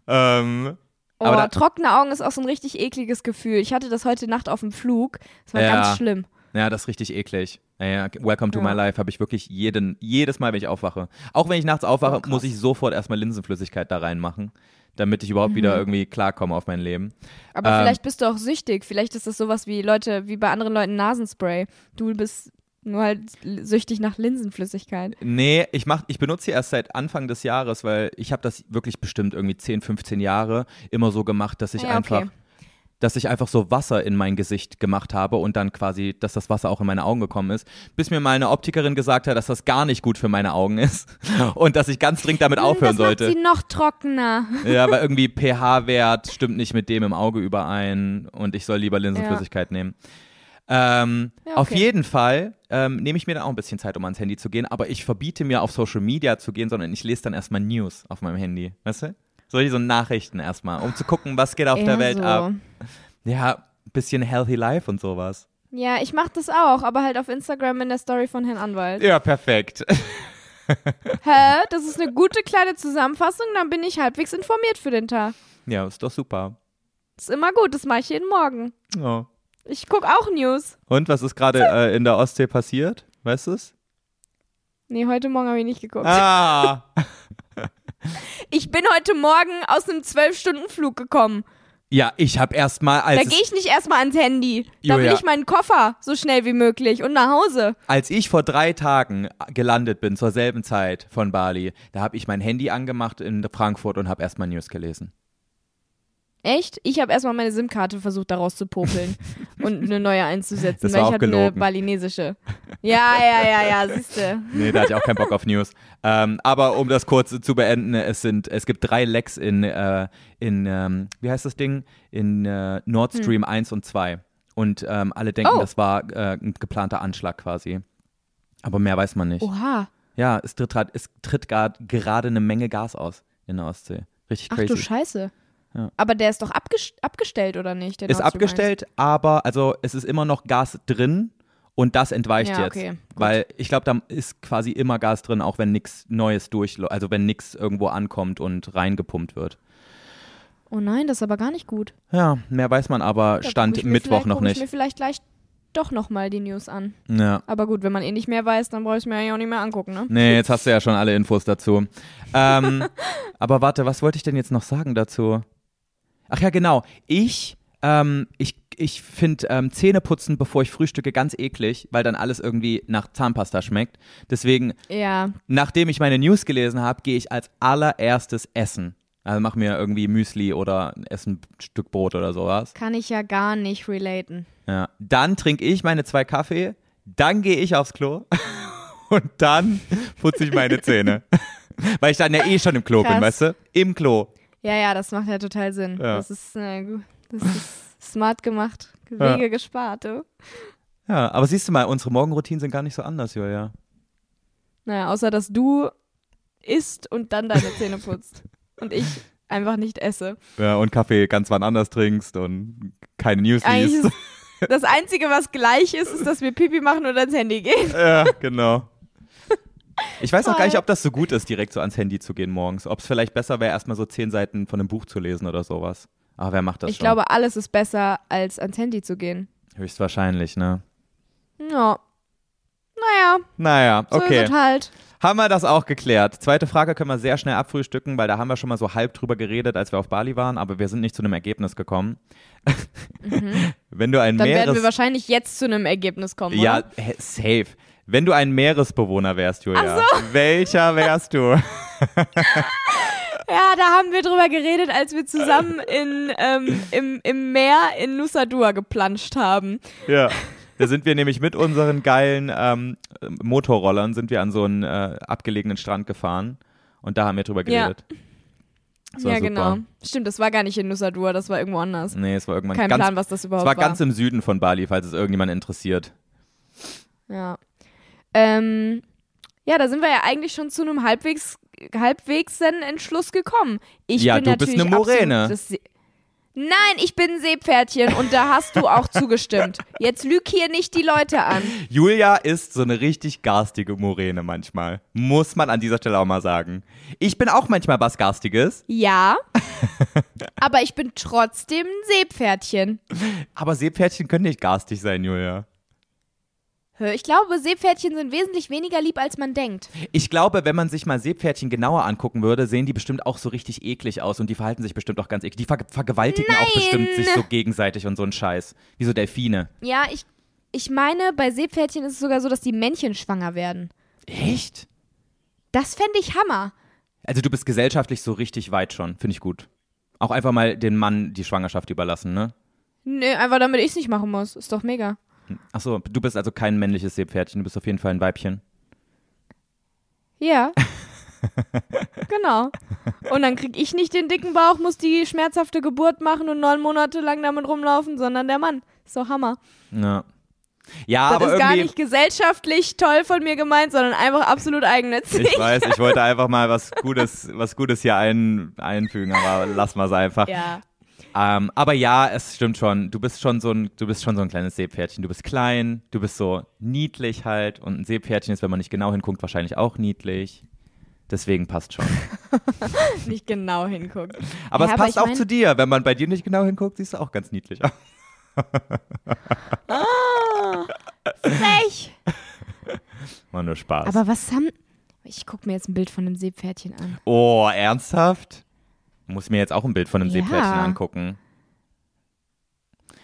Ähm, Oh, aber da- trockene Augen ist auch so ein richtig ekliges Gefühl. Ich hatte das heute Nacht auf dem Flug. Das war Ja. ganz schlimm. Ja, das ist richtig eklig. Ja, welcome to Ja. my life habe ich wirklich jeden, jedes Mal, wenn ich aufwache. Auch wenn ich nachts aufwache, Oh, muss ich sofort erstmal Linsenflüssigkeit da reinmachen, damit ich überhaupt wieder irgendwie klarkomme auf mein Leben. Aber Ähm. vielleicht bist du auch süchtig. Vielleicht ist das sowas wie Leute, wie bei anderen Leuten Nasenspray. Du bist nur halt süchtig nach Linsenflüssigkeit. Nee, ich mach, ich benutze sie erst seit Anfang des Jahres, weil ich habe das wirklich bestimmt irgendwie 10, 15 Jahre immer so gemacht, dass ich ja, einfach, okay. dass ich einfach so Wasser in mein Gesicht gemacht habe und dann quasi, dass das Wasser auch in meine Augen gekommen ist, bis mir mal eine Optikerin gesagt hat, dass das gar nicht gut für meine Augen ist und dass ich ganz dringend damit aufhören Hm, das sollte. macht sie noch trockener. Ja, weil irgendwie pH-Wert stimmt nicht mit dem im Auge überein und ich soll lieber Linsenflüssigkeit nehmen. Ähm, Ja, Auf okay. jeden Fall ähm, nehme ich mir dann auch ein bisschen Zeit, um ans Handy zu gehen, aber ich verbiete mir auf Social Media zu gehen, sondern ich lese dann erstmal News auf meinem Handy. Weißt du? Solche so Nachrichten erstmal, um zu gucken, was geht auf der Welt so. ab. Ja, ein bisschen Healthy Life und sowas. Ja, ich mach das auch, aber halt auf Instagram in der Story von Herrn Anwalt. Ja, perfekt. Hä? Das ist eine gute kleine Zusammenfassung, dann bin ich halbwegs informiert für den Tag. Ja, ist doch super. Ist immer gut, das mache ich jeden Morgen. Ja. Ich guck auch News. Und was ist gerade äh, in der Ostsee passiert? Weißt du es? Nee, heute Morgen habe ich nicht geguckt. Ah! Ich bin heute Morgen aus einem 12-Stunden-Flug gekommen. Ja, ich habe erstmal, Da als gehe es, ich nicht erstmal ans Handy. Da will ich meinen Koffer so schnell wie möglich und nach Hause. als ich vor drei Tagen gelandet bin, zur selben Zeit von Bali, da habe ich mein Handy angemacht in Frankfurt und habe erstmal News gelesen. Echt? Ich habe erstmal meine SIM-Karte versucht, daraus zu popeln und eine neue einzusetzen, Das weil war ich auch hatte eine balinesische. Ja, ja, ja, ja, siehste. Nee, da hatte ich auch keinen Bock auf News. Ähm, aber um das kurz zu beenden, es sind, es gibt drei Lecks in, äh, in ähm, wie heißt das Ding? In äh, Nord Stream 1 und 2. Und ähm, alle denken, Hm. Oh. das war äh, ein geplanter Anschlag quasi. Aber mehr weiß man nicht. Oha. Ja, es tritt, es tritt gerade eine Menge Gas aus in der Ostsee. Richtig Ach crazy. du Scheiße. Ja. Aber der ist doch abges abgestellt, oder nicht? der ist abgestellt, aber also es ist immer noch Gas drin und das entweicht Ja, jetzt. gut. weil ich glaube, da ist quasi immer Gas drin, auch wenn nichts Neues durchläuft, also wenn nichts irgendwo ankommt und reingepumpt wird. 1? Oh nein, das ist aber gar nicht gut. Ja, mehr weiß man aber Da Stand Mittwoch noch guck Ich nicht. mir vielleicht gleich doch nochmal die News an. Ja. Aber gut, wenn man eh nicht mehr weiß, dann brauche ich es mir eigentlich auch nicht mehr angucken, ne? Nee, jetzt hast du ja schon alle Infos dazu. Ähm, aber warte, was wollte ich denn jetzt noch sagen dazu? Ach ja, genau. Ich, ähm, ich, ich finde ähm, Zähneputzen, bevor ich frühstücke, ganz eklig, weil dann alles irgendwie nach Zahnpasta schmeckt. Deswegen, Ja, nachdem ich meine News gelesen habe, gehe ich als allererstes essen. Also mach mir irgendwie Müsli oder esse ein Stück Brot oder sowas. kann ich ja gar nicht relaten. Ja. Dann trinke ich meine zwei Kaffee, dann gehe ich aufs Klo und dann putze ich meine Zähne. Weil ich dann ja eh schon im Klo bin, Krass. weißt du? Im Klo. Ja, ja, das macht ja total Sinn. Ja. Das ist, äh, das ist smart gemacht. Wege gespart, du. Ja, aber siehst du mal, unsere Morgenroutinen sind gar nicht so anders, Julia. Naja, außer dass du isst und dann deine Zähne putzt. Und ich einfach nicht esse. Ja, und Kaffee ganz wann anders trinkst und keine News Eigentlich liest. das Einzige, was gleich ist, ist, dass wir Pipi machen oder ans Handy gehen. ja, genau. Ich weiß auch gar nicht, ob das so gut ist, direkt so ans Handy zu gehen morgens. Ob es vielleicht besser wäre, erstmal so zehn Seiten von einem Buch zu lesen oder sowas. Aber wer macht das Ich schon? glaube, alles ist besser, als ans Handy zu gehen. Höchstwahrscheinlich, ne? Ja. Naja, Naja, so okay. ist es halt. Haben wir das auch geklärt. Zweite Frage können wir sehr schnell abfrühstücken, weil da haben wir schon mal so halb drüber geredet, als wir auf Bali waren, aber wir sind nicht zu einem Ergebnis gekommen. Wenn du ein Mhm. Dann werden wir Meeres... wahrscheinlich jetzt zu einem Ergebnis kommen, Ja, oder? hä, safe. Wenn du ein Meeresbewohner wärst, Julia, welcher wärst du? Ja, da haben wir drüber geredet, als wir zusammen in, ähm, im, im Meer in Nusa Dua geplanscht haben. ja. Da sind wir nämlich mit unseren geilen ähm, Motorrollern sind wir an so einen äh, abgelegenen Strand gefahren und da haben wir drüber Ja. geredet. War ja, super. genau. Stimmt, das war gar nicht in Nusa Dua, das war irgendwo anders. Nee, es war irgendwann Kein ganz, Plan, was das es überhaupt war war. ganz im Süden von Bali, falls es irgendjemand interessiert. Ja. Ähm, ja, da sind wir ja eigentlich schon zu einem halbwegs, halbwegs Entschluss gekommen. Ich Ja, bin du bist natürlich eine Moräne. Nein, ich bin ein Seepferdchen und da hast du auch zugestimmt. Jetzt lüg hier nicht die Leute an. Julia ist so eine richtig garstige Moräne manchmal. Muss man an dieser Stelle auch mal sagen. Ich bin auch manchmal was Garstiges, Ja, aber ich bin trotzdem ein Seepferdchen. aber Seepferdchen können nicht garstig sein, Julia. Ich glaube, Seepferdchen sind wesentlich weniger lieb, als man denkt. Ich glaube, wenn man sich mal Seepferdchen genauer angucken würde, sehen die bestimmt auch so richtig eklig aus und die verhalten sich bestimmt auch ganz eklig. Die ver vergewaltigen auch Nein! bestimmt sich so gegenseitig und so ein Scheiß. Wie so Delfine. Ja, ich, ich meine, bei Seepferdchen ist es sogar so, dass die Männchen schwanger werden. Echt? Das fände ich Hammer. Also du bist gesellschaftlich so richtig weit schon, finde ich gut. Auch einfach mal den Mann die Schwangerschaft überlassen, ne? Nö, einfach damit ich es nicht machen muss. Ist doch mega. Achso, du bist also kein männliches Seepferdchen, du bist auf jeden Fall ein Weibchen. Ja. genau. Und dann krieg ich nicht den dicken Bauch, muss die schmerzhafte Geburt machen und neun Monate lang damit rumlaufen, sondern der Mann. Ist doch Hammer. Ja. Ja, Das aber ist gar nicht gesellschaftlich toll von mir gemeint, sondern einfach absolut eigennützig. Ich weiß, ich wollte einfach mal was Gutes, was Gutes hier ein, einfügen, aber lass mal einfach. Ja. Ähm, aber ja, es stimmt schon. Du bist schon so ein, du bist schon so ein kleines Seepferdchen. Du bist klein, du bist so niedlich halt. Und ein Seepferdchen ist, wenn man nicht genau hinguckt, wahrscheinlich auch niedlich. Deswegen passt schon. Nicht genau hinguckt. Aber Ja, es aber passt auch mein- zu dir. Wenn man bei dir nicht genau hinguckt, siehst du auch ganz niedlich aus. Frech. War nur Spaß. Aber was haben. Ich gucke mir jetzt ein Bild von einem Seepferdchen an. oh, ernsthaft? Muss mir jetzt auch ein Bild von einem Ja. Seepferdchen angucken.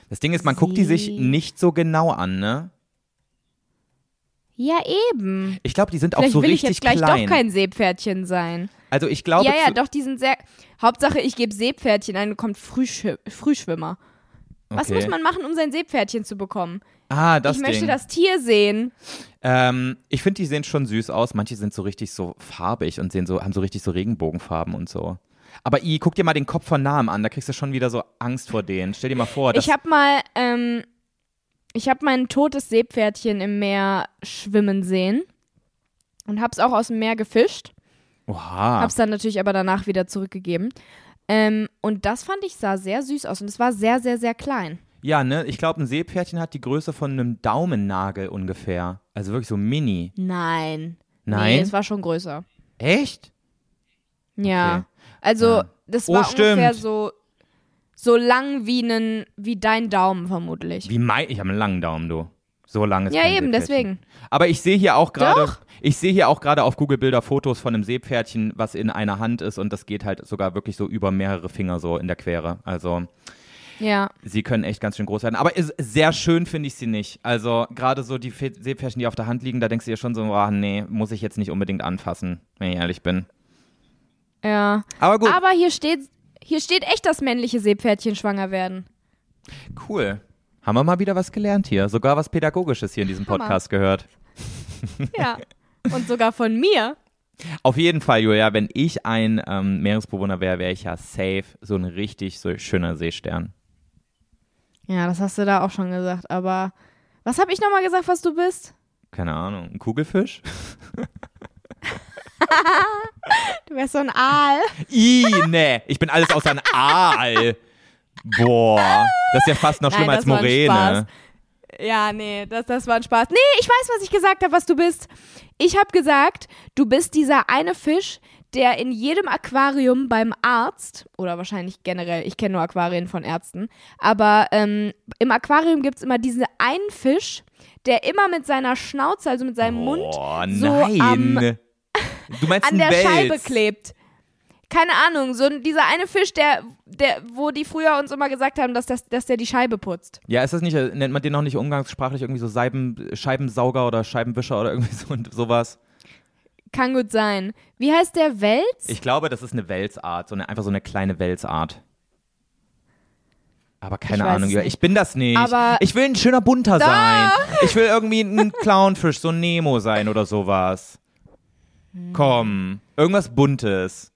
Das Ding ist, man guckt die sich See- nicht so genau an, ne? Ja, eben. Ich glaube, die sind auch Vielleicht so will ich richtig jetzt gleich klein. doch kein Seepferdchen sein. also ich glaube, ja, ja, doch, die sind sehr. Hauptsache, ich gebe Seepferdchen ein und kommt Frühschw Frühschwimmer. Was Okay. muss man machen, um sein Seepferdchen zu bekommen? Ah, das ich möchte Ding. das Tier sehen. Ähm, ich finde, die sehen schon süß aus. Manche sind so richtig so farbig und sehen so, haben so richtig so Regenbogenfarben und so. Aber I, guck dir mal den Kopf von nahem an, da kriegst du schon wieder so Angst vor denen. Stell dir mal vor, das, Ich habe mal, ähm, ich habe mein totes Seepferdchen im Meer schwimmen sehen. und hab's auch aus dem Meer gefischt. Oha. Hab's dann natürlich aber danach wieder zurückgegeben. Ähm, und das fand ich sah sehr süß aus und es war sehr, sehr, sehr klein. Ja, ne? Ich glaube, ein Seepferdchen hat die Größe von einem Daumennagel ungefähr. Also wirklich so mini. Nein. Nein? Nee, es war schon größer. Echt? Ja. Okay. Also, Ja. das Oh, war ungefähr stimmt. so, so lang wie, nen, wie dein Daumen vermutlich. Wie mein, ich habe einen langen Daumen, du. So lang ist ja, eben, deswegen. Aber ich sehe hier auch gerade, ich sehe hier auch gerade auf Google Bilder Fotos von einem Seepferdchen, was in einer Hand ist und das geht halt sogar wirklich so über mehrere Finger so in der Quere. Also Ja. sie können echt ganz schön groß werden. Aber ist, sehr schön finde ich sie nicht. Also gerade so die Fe- Seepferdchen, die auf der Hand liegen, da denkst du dir schon so, ah nee, muss ich jetzt nicht unbedingt anfassen, wenn ich ehrlich bin. Ja. Aber gut, Aber hier steht, hier steht echt, dass männliche Seepferdchen schwanger werden. cool. Haben wir mal wieder was gelernt hier. Sogar was Pädagogisches hier in diesem Hammer. Podcast gehört. Ja. Und sogar von mir. Auf jeden Fall, Julia, wenn ich ein ähm, Meeresbewohner wäre, wäre ich ja safe so ein richtig so schöner Seestern. Ja, das hast du da auch schon gesagt. Aber was habe ich nochmal gesagt, was du bist? Keine Ahnung, ein Kugelfisch? Du wärst so ein Aal. I, nee, ich bin alles außer ein Aal. Boah, das ist ja fast noch Nein, schlimmer als. Spaß. Ja, nee, das, das war ein Spaß. Nee, ich weiß, was ich gesagt habe, was du bist. Ich habe gesagt, du bist dieser eine Fisch, der in jedem Aquarium beim Arzt, oder wahrscheinlich generell, ich kenne nur Aquarien von Ärzten, aber ähm, im Aquarium gibt es immer diesen einen Fisch, der immer mit seiner Schnauze, also mit seinem Mund, Boah, so nein. am- du meinst an der Wels. Scheibe klebt. Keine Ahnung, so dieser eine Fisch, der, der, wo die früher uns immer gesagt haben, dass, das, dass der die Scheibe putzt. Ja, ist das nicht, äh, nennt man den noch nicht umgangssprachlich irgendwie so Seiben, Scheibensauger oder Scheibenwischer oder irgendwie so und sowas? Kann gut sein. Wie heißt der Wels? Ich glaube, das ist eine Welsart, so eine, einfach so eine kleine Welsart. Aber keine Ich Ahnung, ich bin das nicht. Aber- ich will ein schöner bunter sein. Ich will irgendwie ein Clownfisch, so ein Nemo sein oder sowas. Hm. Komm, irgendwas Buntes.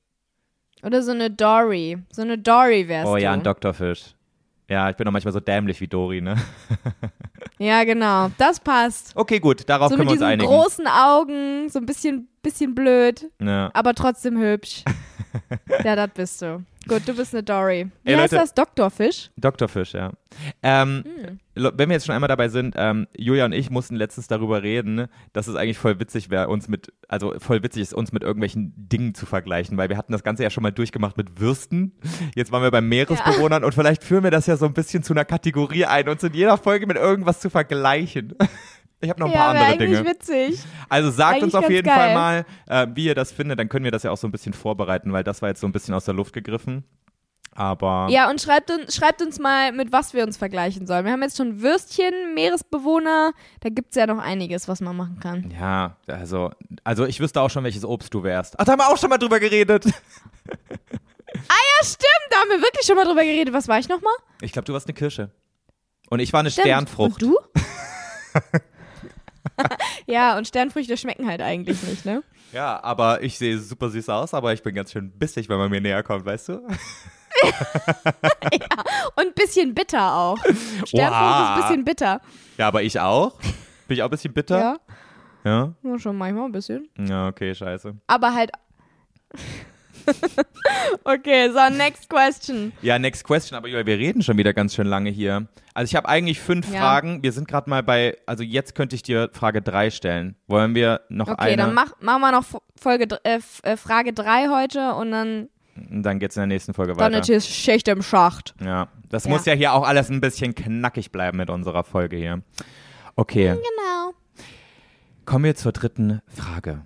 Oder so eine Dory. So eine Dory wärst Oh du. ja, ein Doktorfisch. Ja, ich bin doch manchmal so dämlich wie Dori, ne? Ja, genau. Das passt. Okay, gut, darauf so können mit wir uns diesen einigen. großen Augen, so ein bisschen, bisschen blöd, Ja. aber trotzdem hübsch. ja, das bist du. Gut, du bist eine Dory. Wie Ey, heißt Leute. das? Doktorfisch? Doktorfisch, ja. Ähm, Hm. Wenn wir jetzt schon einmal dabei sind, ähm, Julia und ich mussten letztens darüber reden, ne, dass es eigentlich voll witzig wäre, uns mit, also voll witzig ist, uns mit irgendwelchen Dingen zu vergleichen, weil wir hatten das Ganze ja schon mal durchgemacht mit Würsten. Jetzt waren wir bei Meeresbewohnern und vielleicht führen wir das ja so ein bisschen zu einer Kategorie ein, uns in jeder Folge mit irgendwas zu vergleichen. Ich habe noch ein ja, paar andere Dinge. witzig. Also sagt Eigentlich uns auf jeden geil. Fall mal, äh, wie ihr das findet, dann können wir das ja auch so ein bisschen vorbereiten, weil das war jetzt so ein bisschen aus der Luft gegriffen. Aber Ja, und schreibt uns, schreibt uns mal, mit was wir uns vergleichen sollen. Wir haben jetzt schon Würstchen, Meeresbewohner. Da gibt es ja noch einiges, was man machen kann. Ja, also, also ich wüsste auch schon, welches Obst du wärst. Ach, da haben wir auch schon mal drüber geredet. Ja, stimmt. Da haben wir wirklich schon mal drüber geredet. Was war ich nochmal? Ich glaube, du warst eine Kirsche. Und ich war eine Stimmt. Sternfrucht. Und du? ja, und Sternfrüchte schmecken halt eigentlich nicht, ne? Ja, aber ich sehe super süß aus, aber ich bin ganz schön bissig, wenn man mir näher kommt, weißt du? Und ein bisschen bitter auch. Sternfrucht ist Oha. ein bisschen bitter. Ja, aber ich auch. Bin ich auch ein bisschen bitter? Ja, Ja? ja schon manchmal ein bisschen. Ja, okay, scheiße. Aber halt. okay, so, next question. Ja, next question, aber wir reden schon wieder ganz schön lange hier. Also ich habe eigentlich fünf Ja. Fragen. Wir sind gerade mal bei, also jetzt könnte ich dir Frage drei stellen. Wollen wir noch Okay, eine? dann mach, machen wir noch Folge, äh, äh, Frage 3 heute und dann, Und dann geht's in der nächsten Folge dann weiter. ist Schicht im Schacht. Ja, das Ja. muss ja hier auch alles ein bisschen knackig bleiben mit unserer Folge hier. Okay, Genau. kommen wir zur dritten Frage.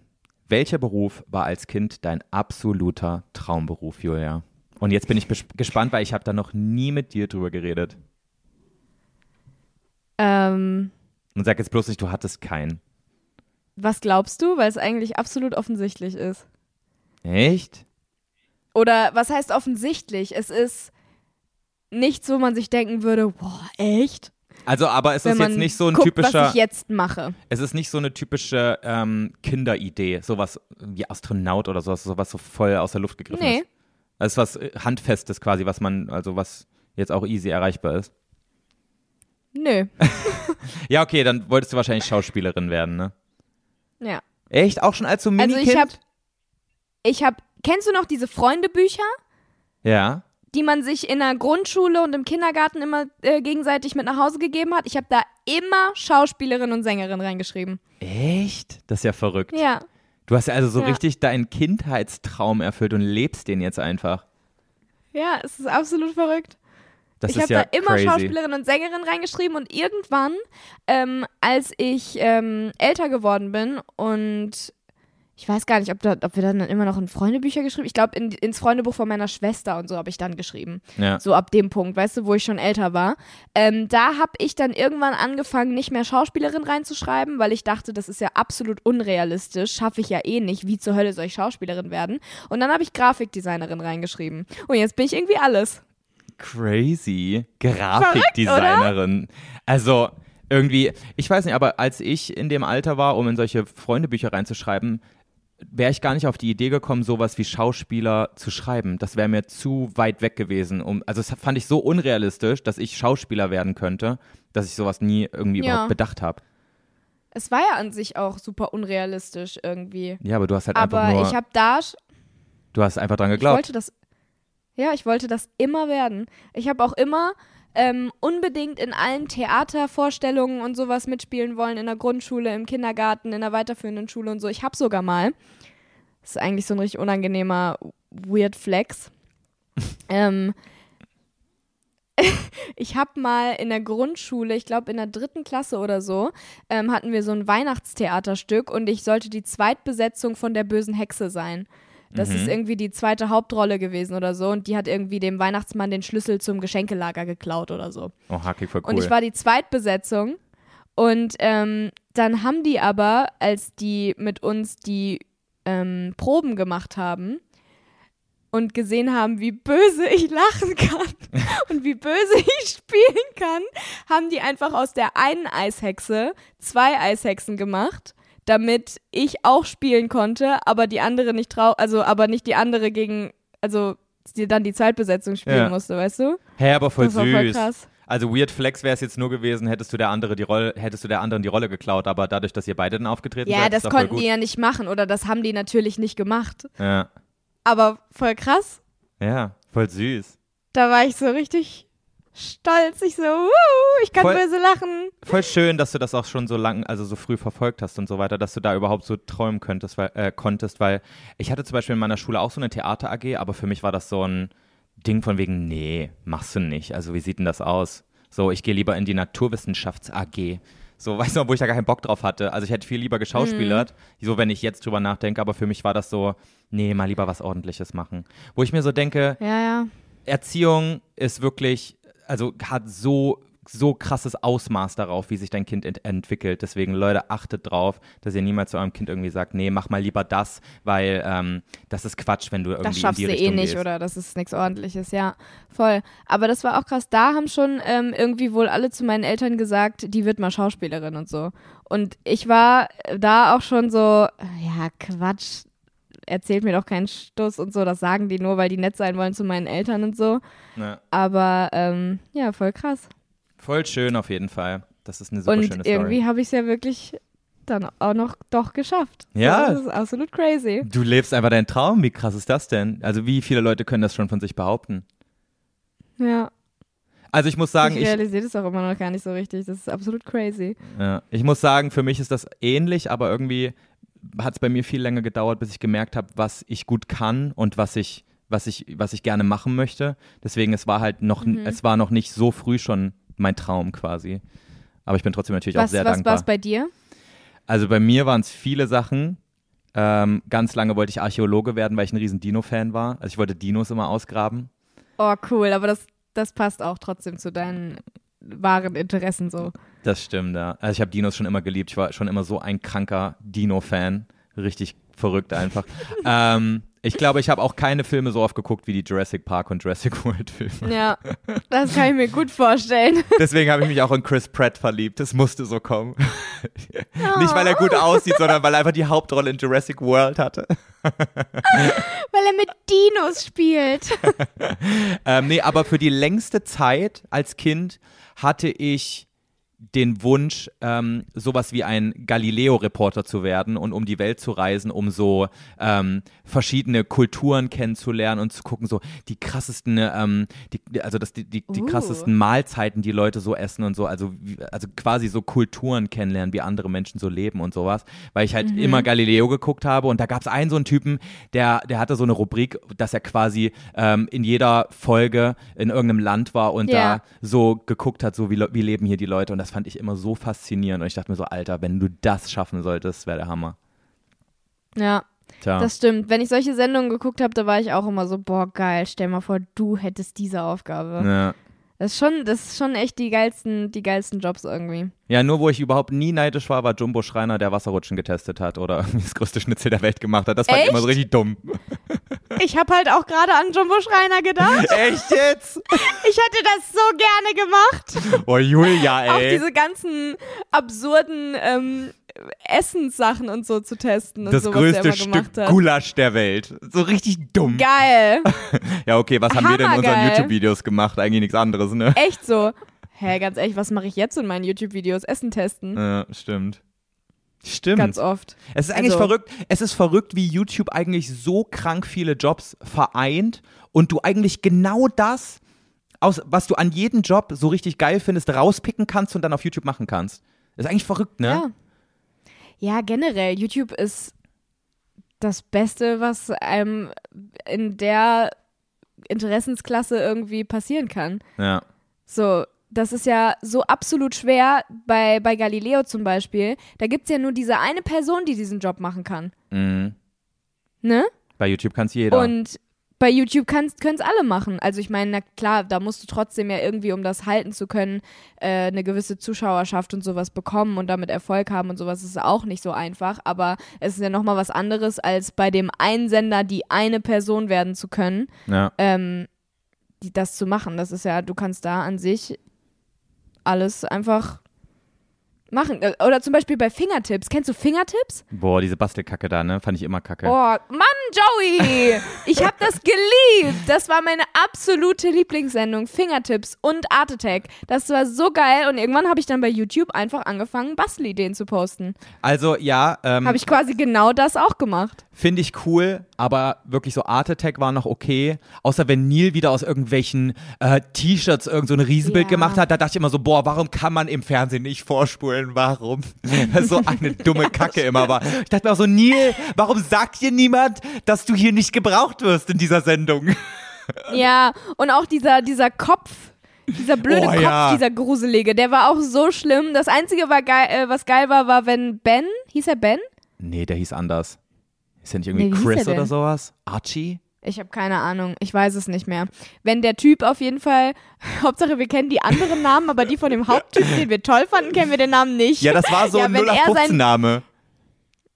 Welcher Beruf war als Kind dein absoluter Traumberuf, Julia? Und jetzt bin ich gespannt, weil ich habe da noch nie mit dir drüber geredet. Ähm, Und sag jetzt bloß nicht, du hattest keinen. was glaubst du? Weil es eigentlich absolut offensichtlich ist. Echt? Oder was heißt offensichtlich? Es ist nichts, wo man sich denken würde, boah, echt? Also, aber es ist jetzt nicht so ein guckt, typischer, was ich jetzt mache. es ist nicht so eine typische ähm, Kinderidee, sowas wie Astronaut oder sowas, sowas so voll aus der Luft gegriffen Nee. ist. Das ist was äh, Handfestes quasi, was man, also was jetzt auch easy erreichbar ist. Nö. Ja, okay, dann wolltest du wahrscheinlich Schauspielerin werden, ne? Ja. Echt? Auch schon als so Also Minikind? ich habe, ich habe, kennst du noch diese Freundebücher, ja. Die man sich in der Grundschule und im Kindergarten immer äh, gegenseitig mit nach Hause gegeben hat? Ich habe da immer Schauspielerin und Sängerin reingeschrieben. Echt? Das ist ja verrückt. Ja. Du hast ja also so Ja. richtig deinen Kindheitstraum erfüllt und lebst den jetzt einfach. Ja, es ist absolut verrückt. Das ich habe ja da immer crazy. Schauspielerin und Sängerin reingeschrieben und irgendwann, ähm, als ich ähm, älter geworden bin und ich weiß gar nicht, ob, da, ob wir dann immer noch in Freundebücher geschrieben Ich glaube, in, ins Freundebuch von meiner Schwester und so habe ich dann geschrieben. Ja. So ab dem Punkt, weißt du, wo ich schon älter war. Ähm, da habe ich dann irgendwann angefangen, nicht mehr Schauspielerin reinzuschreiben, weil ich dachte, das ist ja absolut unrealistisch. Schaffe ich ja eh nicht. Wie zur Hölle soll ich Schauspielerin werden? Und dann habe ich Grafikdesignerin reingeschrieben. Und jetzt bin ich irgendwie alles. Crazy. Grafikdesignerin. Also irgendwie, ich weiß nicht, aber als ich in dem Alter war, um in solche Freundebücher reinzuschreiben, wäre ich gar nicht auf die Idee gekommen, sowas wie Schauspieler zu schreiben. Das wäre mir zu weit weg gewesen. Um, also das fand ich so unrealistisch, dass ich Schauspieler werden könnte, dass ich sowas nie irgendwie Ja. überhaupt bedacht habe. Es war ja an sich auch super unrealistisch irgendwie. Ja, aber du hast halt einfach Aber nur, ich habe da, du hast einfach dran ich geglaubt. wollte das, ja, ich wollte das immer werden. Ich habe auch immer ähm, unbedingt in allen Theatervorstellungen und sowas mitspielen wollen, in der Grundschule, im Kindergarten, in der weiterführenden Schule und so. Ich habe sogar mal, das ist eigentlich so ein richtig unangenehmer Weird Flex, ähm, ich habe mal in der Grundschule, ich glaube in der dritten Klasse oder so, ähm, hatten wir so ein Weihnachtstheaterstück und ich sollte die Zweitbesetzung von der bösen Hexe sein. Das Mhm. ist irgendwie die zweite Hauptrolle gewesen oder so und die hat irgendwie dem Weihnachtsmann den Schlüssel zum Geschenkelager geklaut oder so. oh, hackig voll cool. Und ich war die Zweitbesetzung und ähm, dann haben die aber, als die mit uns die ähm, Proben gemacht haben und gesehen haben, wie böse ich lachen kann und wie böse ich spielen kann, haben die einfach aus der einen Eishexe zwei Eishexen gemacht, damit ich auch spielen konnte, aber die andere nicht trau, also aber nicht die andere gegen, also die dann die Zweitbesetzung spielen Ja. musste, weißt du? Hä, aber voll das war voll süß. krass. Also Weird Flex wäre es jetzt nur gewesen, hättest du der andere die Rolle, hättest du der anderen die Rolle geklaut, aber dadurch, dass ihr beide dann aufgetreten Ja, seid, das ist konnten die ja nicht machen oder das haben die natürlich nicht gemacht. Ja. Aber voll krass. ja, voll süß. Da war ich so richtig stolz. Ich so, wuhu, ich kann Voll- böse lachen. Voll schön, dass du das auch schon so lang, also so früh verfolgt hast und so weiter, dass du da überhaupt so träumen könntest, weil, äh, konntest, weil ich hatte zum Beispiel in meiner Schule auch so eine Theater AG, aber für mich war das so ein Ding von wegen, nee, machst du nicht. Also wie sieht denn das aus? So, ich gehe lieber in die Naturwissenschafts AG. So, weißt du, wo ich da gar keinen Bock drauf hatte. Also ich hätte viel lieber geschauspielert, so wenn ich jetzt drüber nachdenke, aber für mich war das so, nee, mal lieber was ordentliches machen. Wo ich mir so denke, Ja, ja. Erziehung ist wirklich, also hat so, so krasses Ausmaß darauf, wie sich dein Kind ent entwickelt. Deswegen, Leute, achtet drauf, dass ihr niemals zu eurem Kind irgendwie sagt, nee, mach mal lieber das, weil ähm, das ist Quatsch, wenn du irgendwie Das schaffst in du die eh Richtung nicht, gehst. oder? Das ist nichts ordentliches, ja. Voll. Aber das war auch krass. Da haben schon ähm, irgendwie wohl alle zu meinen Eltern gesagt, die wird mal Schauspielerin und so. Und ich war da auch schon so, ja, Quatsch. Erzählt mir doch keinen Stuss und so. Das sagen die nur, weil die nett sein wollen zu meinen Eltern und so. Ja. Aber ähm, ja, voll krass. Voll schön auf jeden Fall. Das ist eine super schöne Und Story. irgendwie habe ich es ja wirklich dann auch noch doch geschafft. Ja. Das ist absolut crazy. Du lebst einfach deinen Traum. Wie krass ist das denn? Also wie viele Leute können das schon von sich behaupten? Ja. Also ich muss sagen, ich ich, realisiere das auch immer noch gar nicht so richtig. Das ist absolut crazy. Ja, ich muss sagen, für mich ist das ähnlich, aber irgendwie hat es bei mir viel länger gedauert, bis ich gemerkt habe, was ich gut kann und was ich, was ich, was ich gerne machen möchte. Deswegen, es war halt noch, Mhm. es war noch nicht so früh schon mein Traum quasi. Aber ich bin trotzdem natürlich auch Was, sehr was dankbar. war es bei dir? Also bei mir waren es viele Sachen. Ähm, ganz lange wollte ich Archäologe werden, weil ich ein riesen Dino-Fan war. Also ich wollte Dinos immer ausgraben. Oh, cool, aber das, das passt auch trotzdem zu deinen wahren Interessen so. Das stimmt, ja. Also ich habe Dinos schon immer geliebt. Ich war schon immer so ein kranker Dino-Fan. Richtig verrückt einfach. ähm, ich glaube, ich habe auch keine Filme so oft geguckt wie die Jurassic Park und Jurassic World Filme. Ja, das kann ich mir gut vorstellen. Deswegen habe ich mich auch in Chris Pratt verliebt. Das musste so kommen. Nicht, weil er gut aussieht, sondern weil er einfach die Hauptrolle in Jurassic World hatte. Weil er mit Dinos spielt. Ähm, nee, aber für die längste Zeit als Kind hatte ich den Wunsch, ähm, sowas wie ein Galileo-Reporter zu werden und um die Welt zu reisen, um so ähm, verschiedene Kulturen kennenzulernen und zu gucken, so die krassesten, ähm, die, also das, die, die, die Uh. krassesten Mahlzeiten, die Leute so essen und so, also, also quasi so Kulturen kennenlernen, wie andere Menschen so leben und sowas, weil ich halt immer Galileo geguckt habe und da gab es einen so einen Typen, der, der hatte so eine Rubrik, dass er quasi ähm, in jeder Folge in irgendeinem Land war und Ja. da so geguckt hat, so wie, wie leben hier die Leute und das fand ich immer so faszinierend und ich dachte mir so, Alter, wenn du das schaffen solltest, wäre der Hammer. Ja, Tja. das stimmt. Wenn ich solche Sendungen geguckt habe, da war ich auch immer so, boah, geil, stell mal vor, du hättest diese Aufgabe. ja. Das ist schon, das ist schon echt die geilsten, die geilsten Jobs irgendwie. ja, nur wo ich überhaupt nie neidisch war, war Jumbo Schreiner, der Wasserrutschen getestet hat oder irgendwie das größte Schnitzel der Welt gemacht hat. Das fand ich Echt? immer so richtig dumm. Ich habe halt auch gerade an Jumbo Schreiner gedacht. Echt jetzt? Ich hätte das so gerne gemacht. Oh, Julia, Auch ey. diese ganzen absurden ähm, Essenssachen und so zu testen und das so, größte Stück. Gulasch der Welt. So richtig dumm. Geil. Ja, okay, was haben wir denn in unseren. YouTube-Videos gemacht? Eigentlich nichts anderes, ne? Echt so. Hä, ganz ehrlich, was mache ich jetzt in meinen YouTube-Videos? Essen testen. Ja, stimmt. Stimmt. Ganz oft. Es ist eigentlich Also- verrückt. Es ist verrückt, wie YouTube eigentlich so krank viele Jobs vereint und du eigentlich genau das, aus, was du an jedem Job so richtig geil findest, rauspicken kannst und dann auf YouTube machen kannst. Das ist eigentlich verrückt, ne? Ja. Ja, generell, YouTube ist das Beste, was einem in der Interessensklasse irgendwie passieren kann. Ja. So, das ist ja so absolut schwer bei, bei Galileo zum Beispiel. Da gibt es ja nur diese eine Person, die diesen Job machen kann. Mhm. Ne? Bei YouTube kann es jeder. Und bei YouTube können es alle machen. Also ich meine, na klar, da musst du trotzdem ja irgendwie, um das halten zu können, äh, eine gewisse Zuschauerschaft und sowas bekommen und damit Erfolg haben und sowas ist auch nicht so einfach. Aber es ist ja nochmal was anderes, als bei dem Einsender die eine Person werden zu können, ja. ähm, die, das zu machen. Das ist ja, du kannst da an sich alles einfach machen. Äh, Oder zum Beispiel bei Fingertips. Kennst du Fingertips? Boah, diese Bastelkacke da, ne? Fand ich immer kacke. Oh, Mann, Joey! Ich habe das geliebt. Das war meine absolute Lieblingssendung. Fingertips und Art Attack. Das war so geil. Und irgendwann habe ich dann bei YouTube einfach angefangen, Bastelideen zu posten. Also, ja, ähm, Habe ich quasi genau das auch gemacht. Finde ich cool, aber wirklich so Art Attack war noch okay. Außer wenn Neil wieder aus irgendwelchen äh, T-Shirts irgend so ein Riesenbild Ja. gemacht hat, da dachte ich immer so, boah, warum kann man im Fernsehen nicht vorspulen? Warum? Das so eine dumme Kacke immer war. Ich dachte mir auch so, Neil, warum sagt dir niemand, dass du hier nicht gebraucht wirst in dieser Sendung? Ja, und auch dieser, dieser Kopf. Dieser blöde Oh, Kopf, ja. dieser gruselige, der war auch so schlimm. Das Einzige, war geil, äh, was geil war, war, wenn Ben, hieß er Ben? Nee, der hieß anders. Ist der nicht irgendwie Nee, Chris er oder sowas? Archie? Ich habe keine Ahnung. Ich weiß es nicht mehr. Wenn der Typ auf jeden Fall, Hauptsache wir kennen die anderen Namen, aber die von dem Haupttyp, den wir toll fanden, kennen wir den Namen nicht. Ja, das war so Ja, ein wenn er sein- 0815-Name.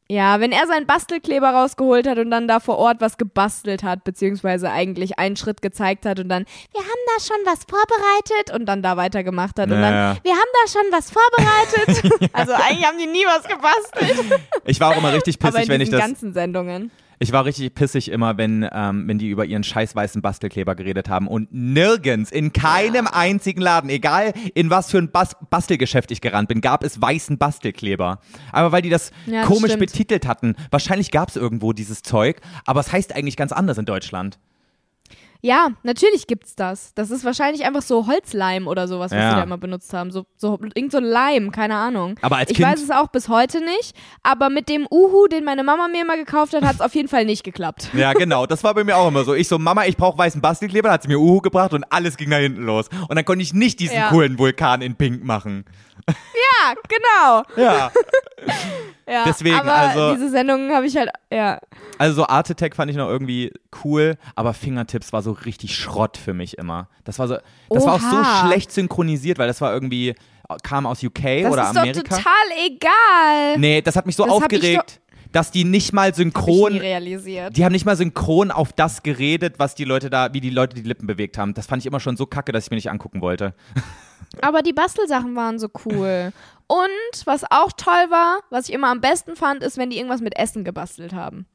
Ja, wenn er seinen Bastelkleber rausgeholt hat und dann da vor Ort was gebastelt hat, beziehungsweise eigentlich einen Schritt gezeigt hat und dann, wir haben da schon was vorbereitet und dann da weitergemacht hat und Naja. dann, wir haben da schon was vorbereitet. Also eigentlich haben die nie was gebastelt. Ich war auch immer richtig pissig, wenn ich das. ganzen Sendungen. Ich war richtig pissig immer, wenn, ähm, wenn die über ihren scheiß weißen Bastelkleber geredet haben und nirgends, in keinem einzigen Laden, egal in was für ein Bas Bastelgeschäft ich gerannt bin, gab es weißen Bastelkleber. Aber weil die das Ja, komisch stimmt. betitelt hatten. Wahrscheinlich gab es irgendwo dieses Zeug, aber es heißt eigentlich ganz anders in Deutschland. Ja, natürlich gibt's das. Das ist wahrscheinlich einfach so Holzleim oder sowas, was Ja. sie da immer benutzt haben. So, so irgend so Leim, keine Ahnung. Aber als ich Kind- weiß es auch bis heute nicht. Aber mit dem Uhu, den meine Mama mir immer gekauft hat, hat es auf jeden Fall nicht geklappt. Ja, genau. Das war bei mir auch immer so. Ich so, Mama, ich brauche weißen Bastelkleber. Dann hat sie mir Uhu gebracht und alles ging da hinten los. Und dann konnte ich nicht diesen Ja. coolen Vulkan in Pink machen. Ja, genau. Ja. Ja, Deswegen, aber also- diese Sendungen habe ich halt, ja. Also so Art Attack fand ich noch irgendwie cool, aber Fingertips war so richtig Schrott für mich immer. Das war so, das war auch so Oha. schlecht synchronisiert, weil das war irgendwie kam aus UK Das oder ist Amerika. doch total egal. nee, das hat mich so Das hab aufgeregt, dass die nicht mal Hab synchron, realisiert. die haben nicht mal synchron auf das geredet, was die Leute da, wie die Leute die Lippen bewegt haben. Das fand ich immer schon so kacke, dass ich mir nicht angucken wollte. Aber die Bastelsachen waren so cool. Und was auch toll war, was ich immer am besten fand, ist, wenn die irgendwas mit Essen gebastelt haben.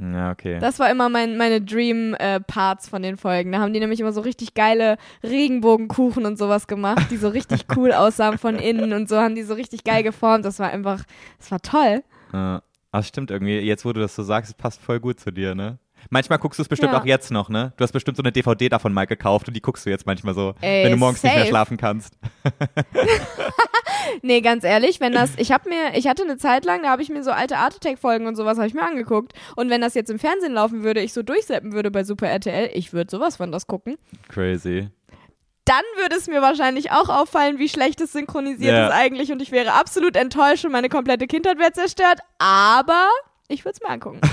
Ja, okay. Das war immer mein, meine Dream-Parts von den Folgen. Da haben die nämlich immer so richtig geile Regenbogenkuchen und sowas gemacht, die so richtig cool aussahen von innen und so haben die so richtig geil geformt. Das war einfach, das war toll. Ja. Ah, stimmt irgendwie. Jetzt, wo du das so sagst, es passt voll gut zu dir, ne? Manchmal guckst du es bestimmt Ja. auch jetzt noch, ne? Du hast bestimmt so eine DVD davon mal gekauft und die guckst du jetzt manchmal so, Ey, wenn du morgens nicht mehr safe. schlafen kannst. Nee, ganz ehrlich, wenn das, ich habe mir, ich hatte eine Zeit lang, da habe ich mir so alte Art Attack Folgen und sowas habe ich mir angeguckt. Und wenn das jetzt im Fernsehen laufen würde, ich so durchseppen würde bei Super RTL, ich würde sowas von das gucken. Crazy. Dann würde es mir wahrscheinlich auch auffallen, wie schlecht es synchronisiert Ja. ist eigentlich und ich wäre absolut enttäuscht und meine komplette Kindheit wäre zerstört. Aber ich würde es mir angucken.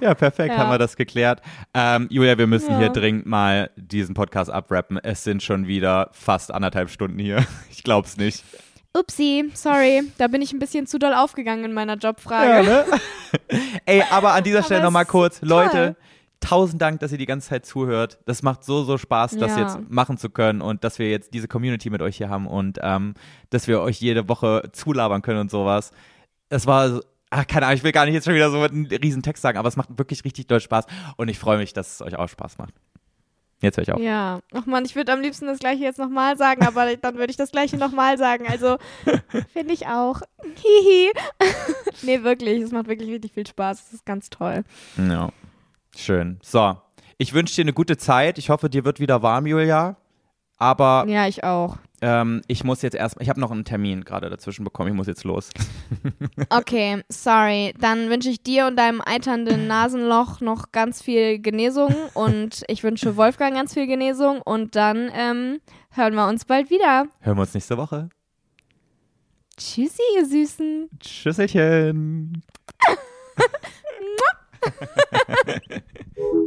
Ja, perfekt, Ja. haben wir das geklärt. Ähm, Julia, wir müssen Ja. hier dringend mal diesen Podcast abrappen. Es sind schon wieder fast anderthalb Stunden hier. Ich glaub's nicht. Upsi, sorry, da bin ich ein bisschen zu doll aufgegangen in meiner Jobfrage. Ja, ne? Ey, aber an dieser Stelle es nochmal kurz, toll. Leute, tausend Dank, dass ihr die ganze Zeit zuhört. Das macht so, so Spaß, das Ja. jetzt machen zu können und dass wir jetzt diese Community mit euch hier haben und ähm, dass wir euch jede Woche zulabern können und sowas. Es war, ach, keine Ahnung, ich will gar nicht jetzt schon wieder so einen riesen Text sagen, aber es macht wirklich richtig doll Spaß und ich freue mich, dass es euch auch Spaß macht. Jetzt höre ich auf. Ja, ach man, ich würde am liebsten das gleiche jetzt nochmal sagen, aber dann würde ich das gleiche nochmal sagen. Also finde ich auch. Hihi. nee, wirklich, es macht wirklich richtig viel Spaß. Es ist ganz toll. Ja. Schön. So, ich wünsche dir eine gute Zeit. Ich hoffe, dir wird wieder warm, Julia. Aber Ja, ich auch. ähm, ich muss jetzt erst, ich habe noch einen Termin gerade dazwischen bekommen. Ich muss jetzt los. Okay, sorry. Dann wünsche ich dir und deinem eiternden Nasenloch noch ganz viel Genesung und ich wünsche Wolfgang ganz viel Genesung und dann ähm, hören wir uns bald wieder. Hören wir uns nächste Woche. Tschüssi, ihr Süßen. Tschüsselchen.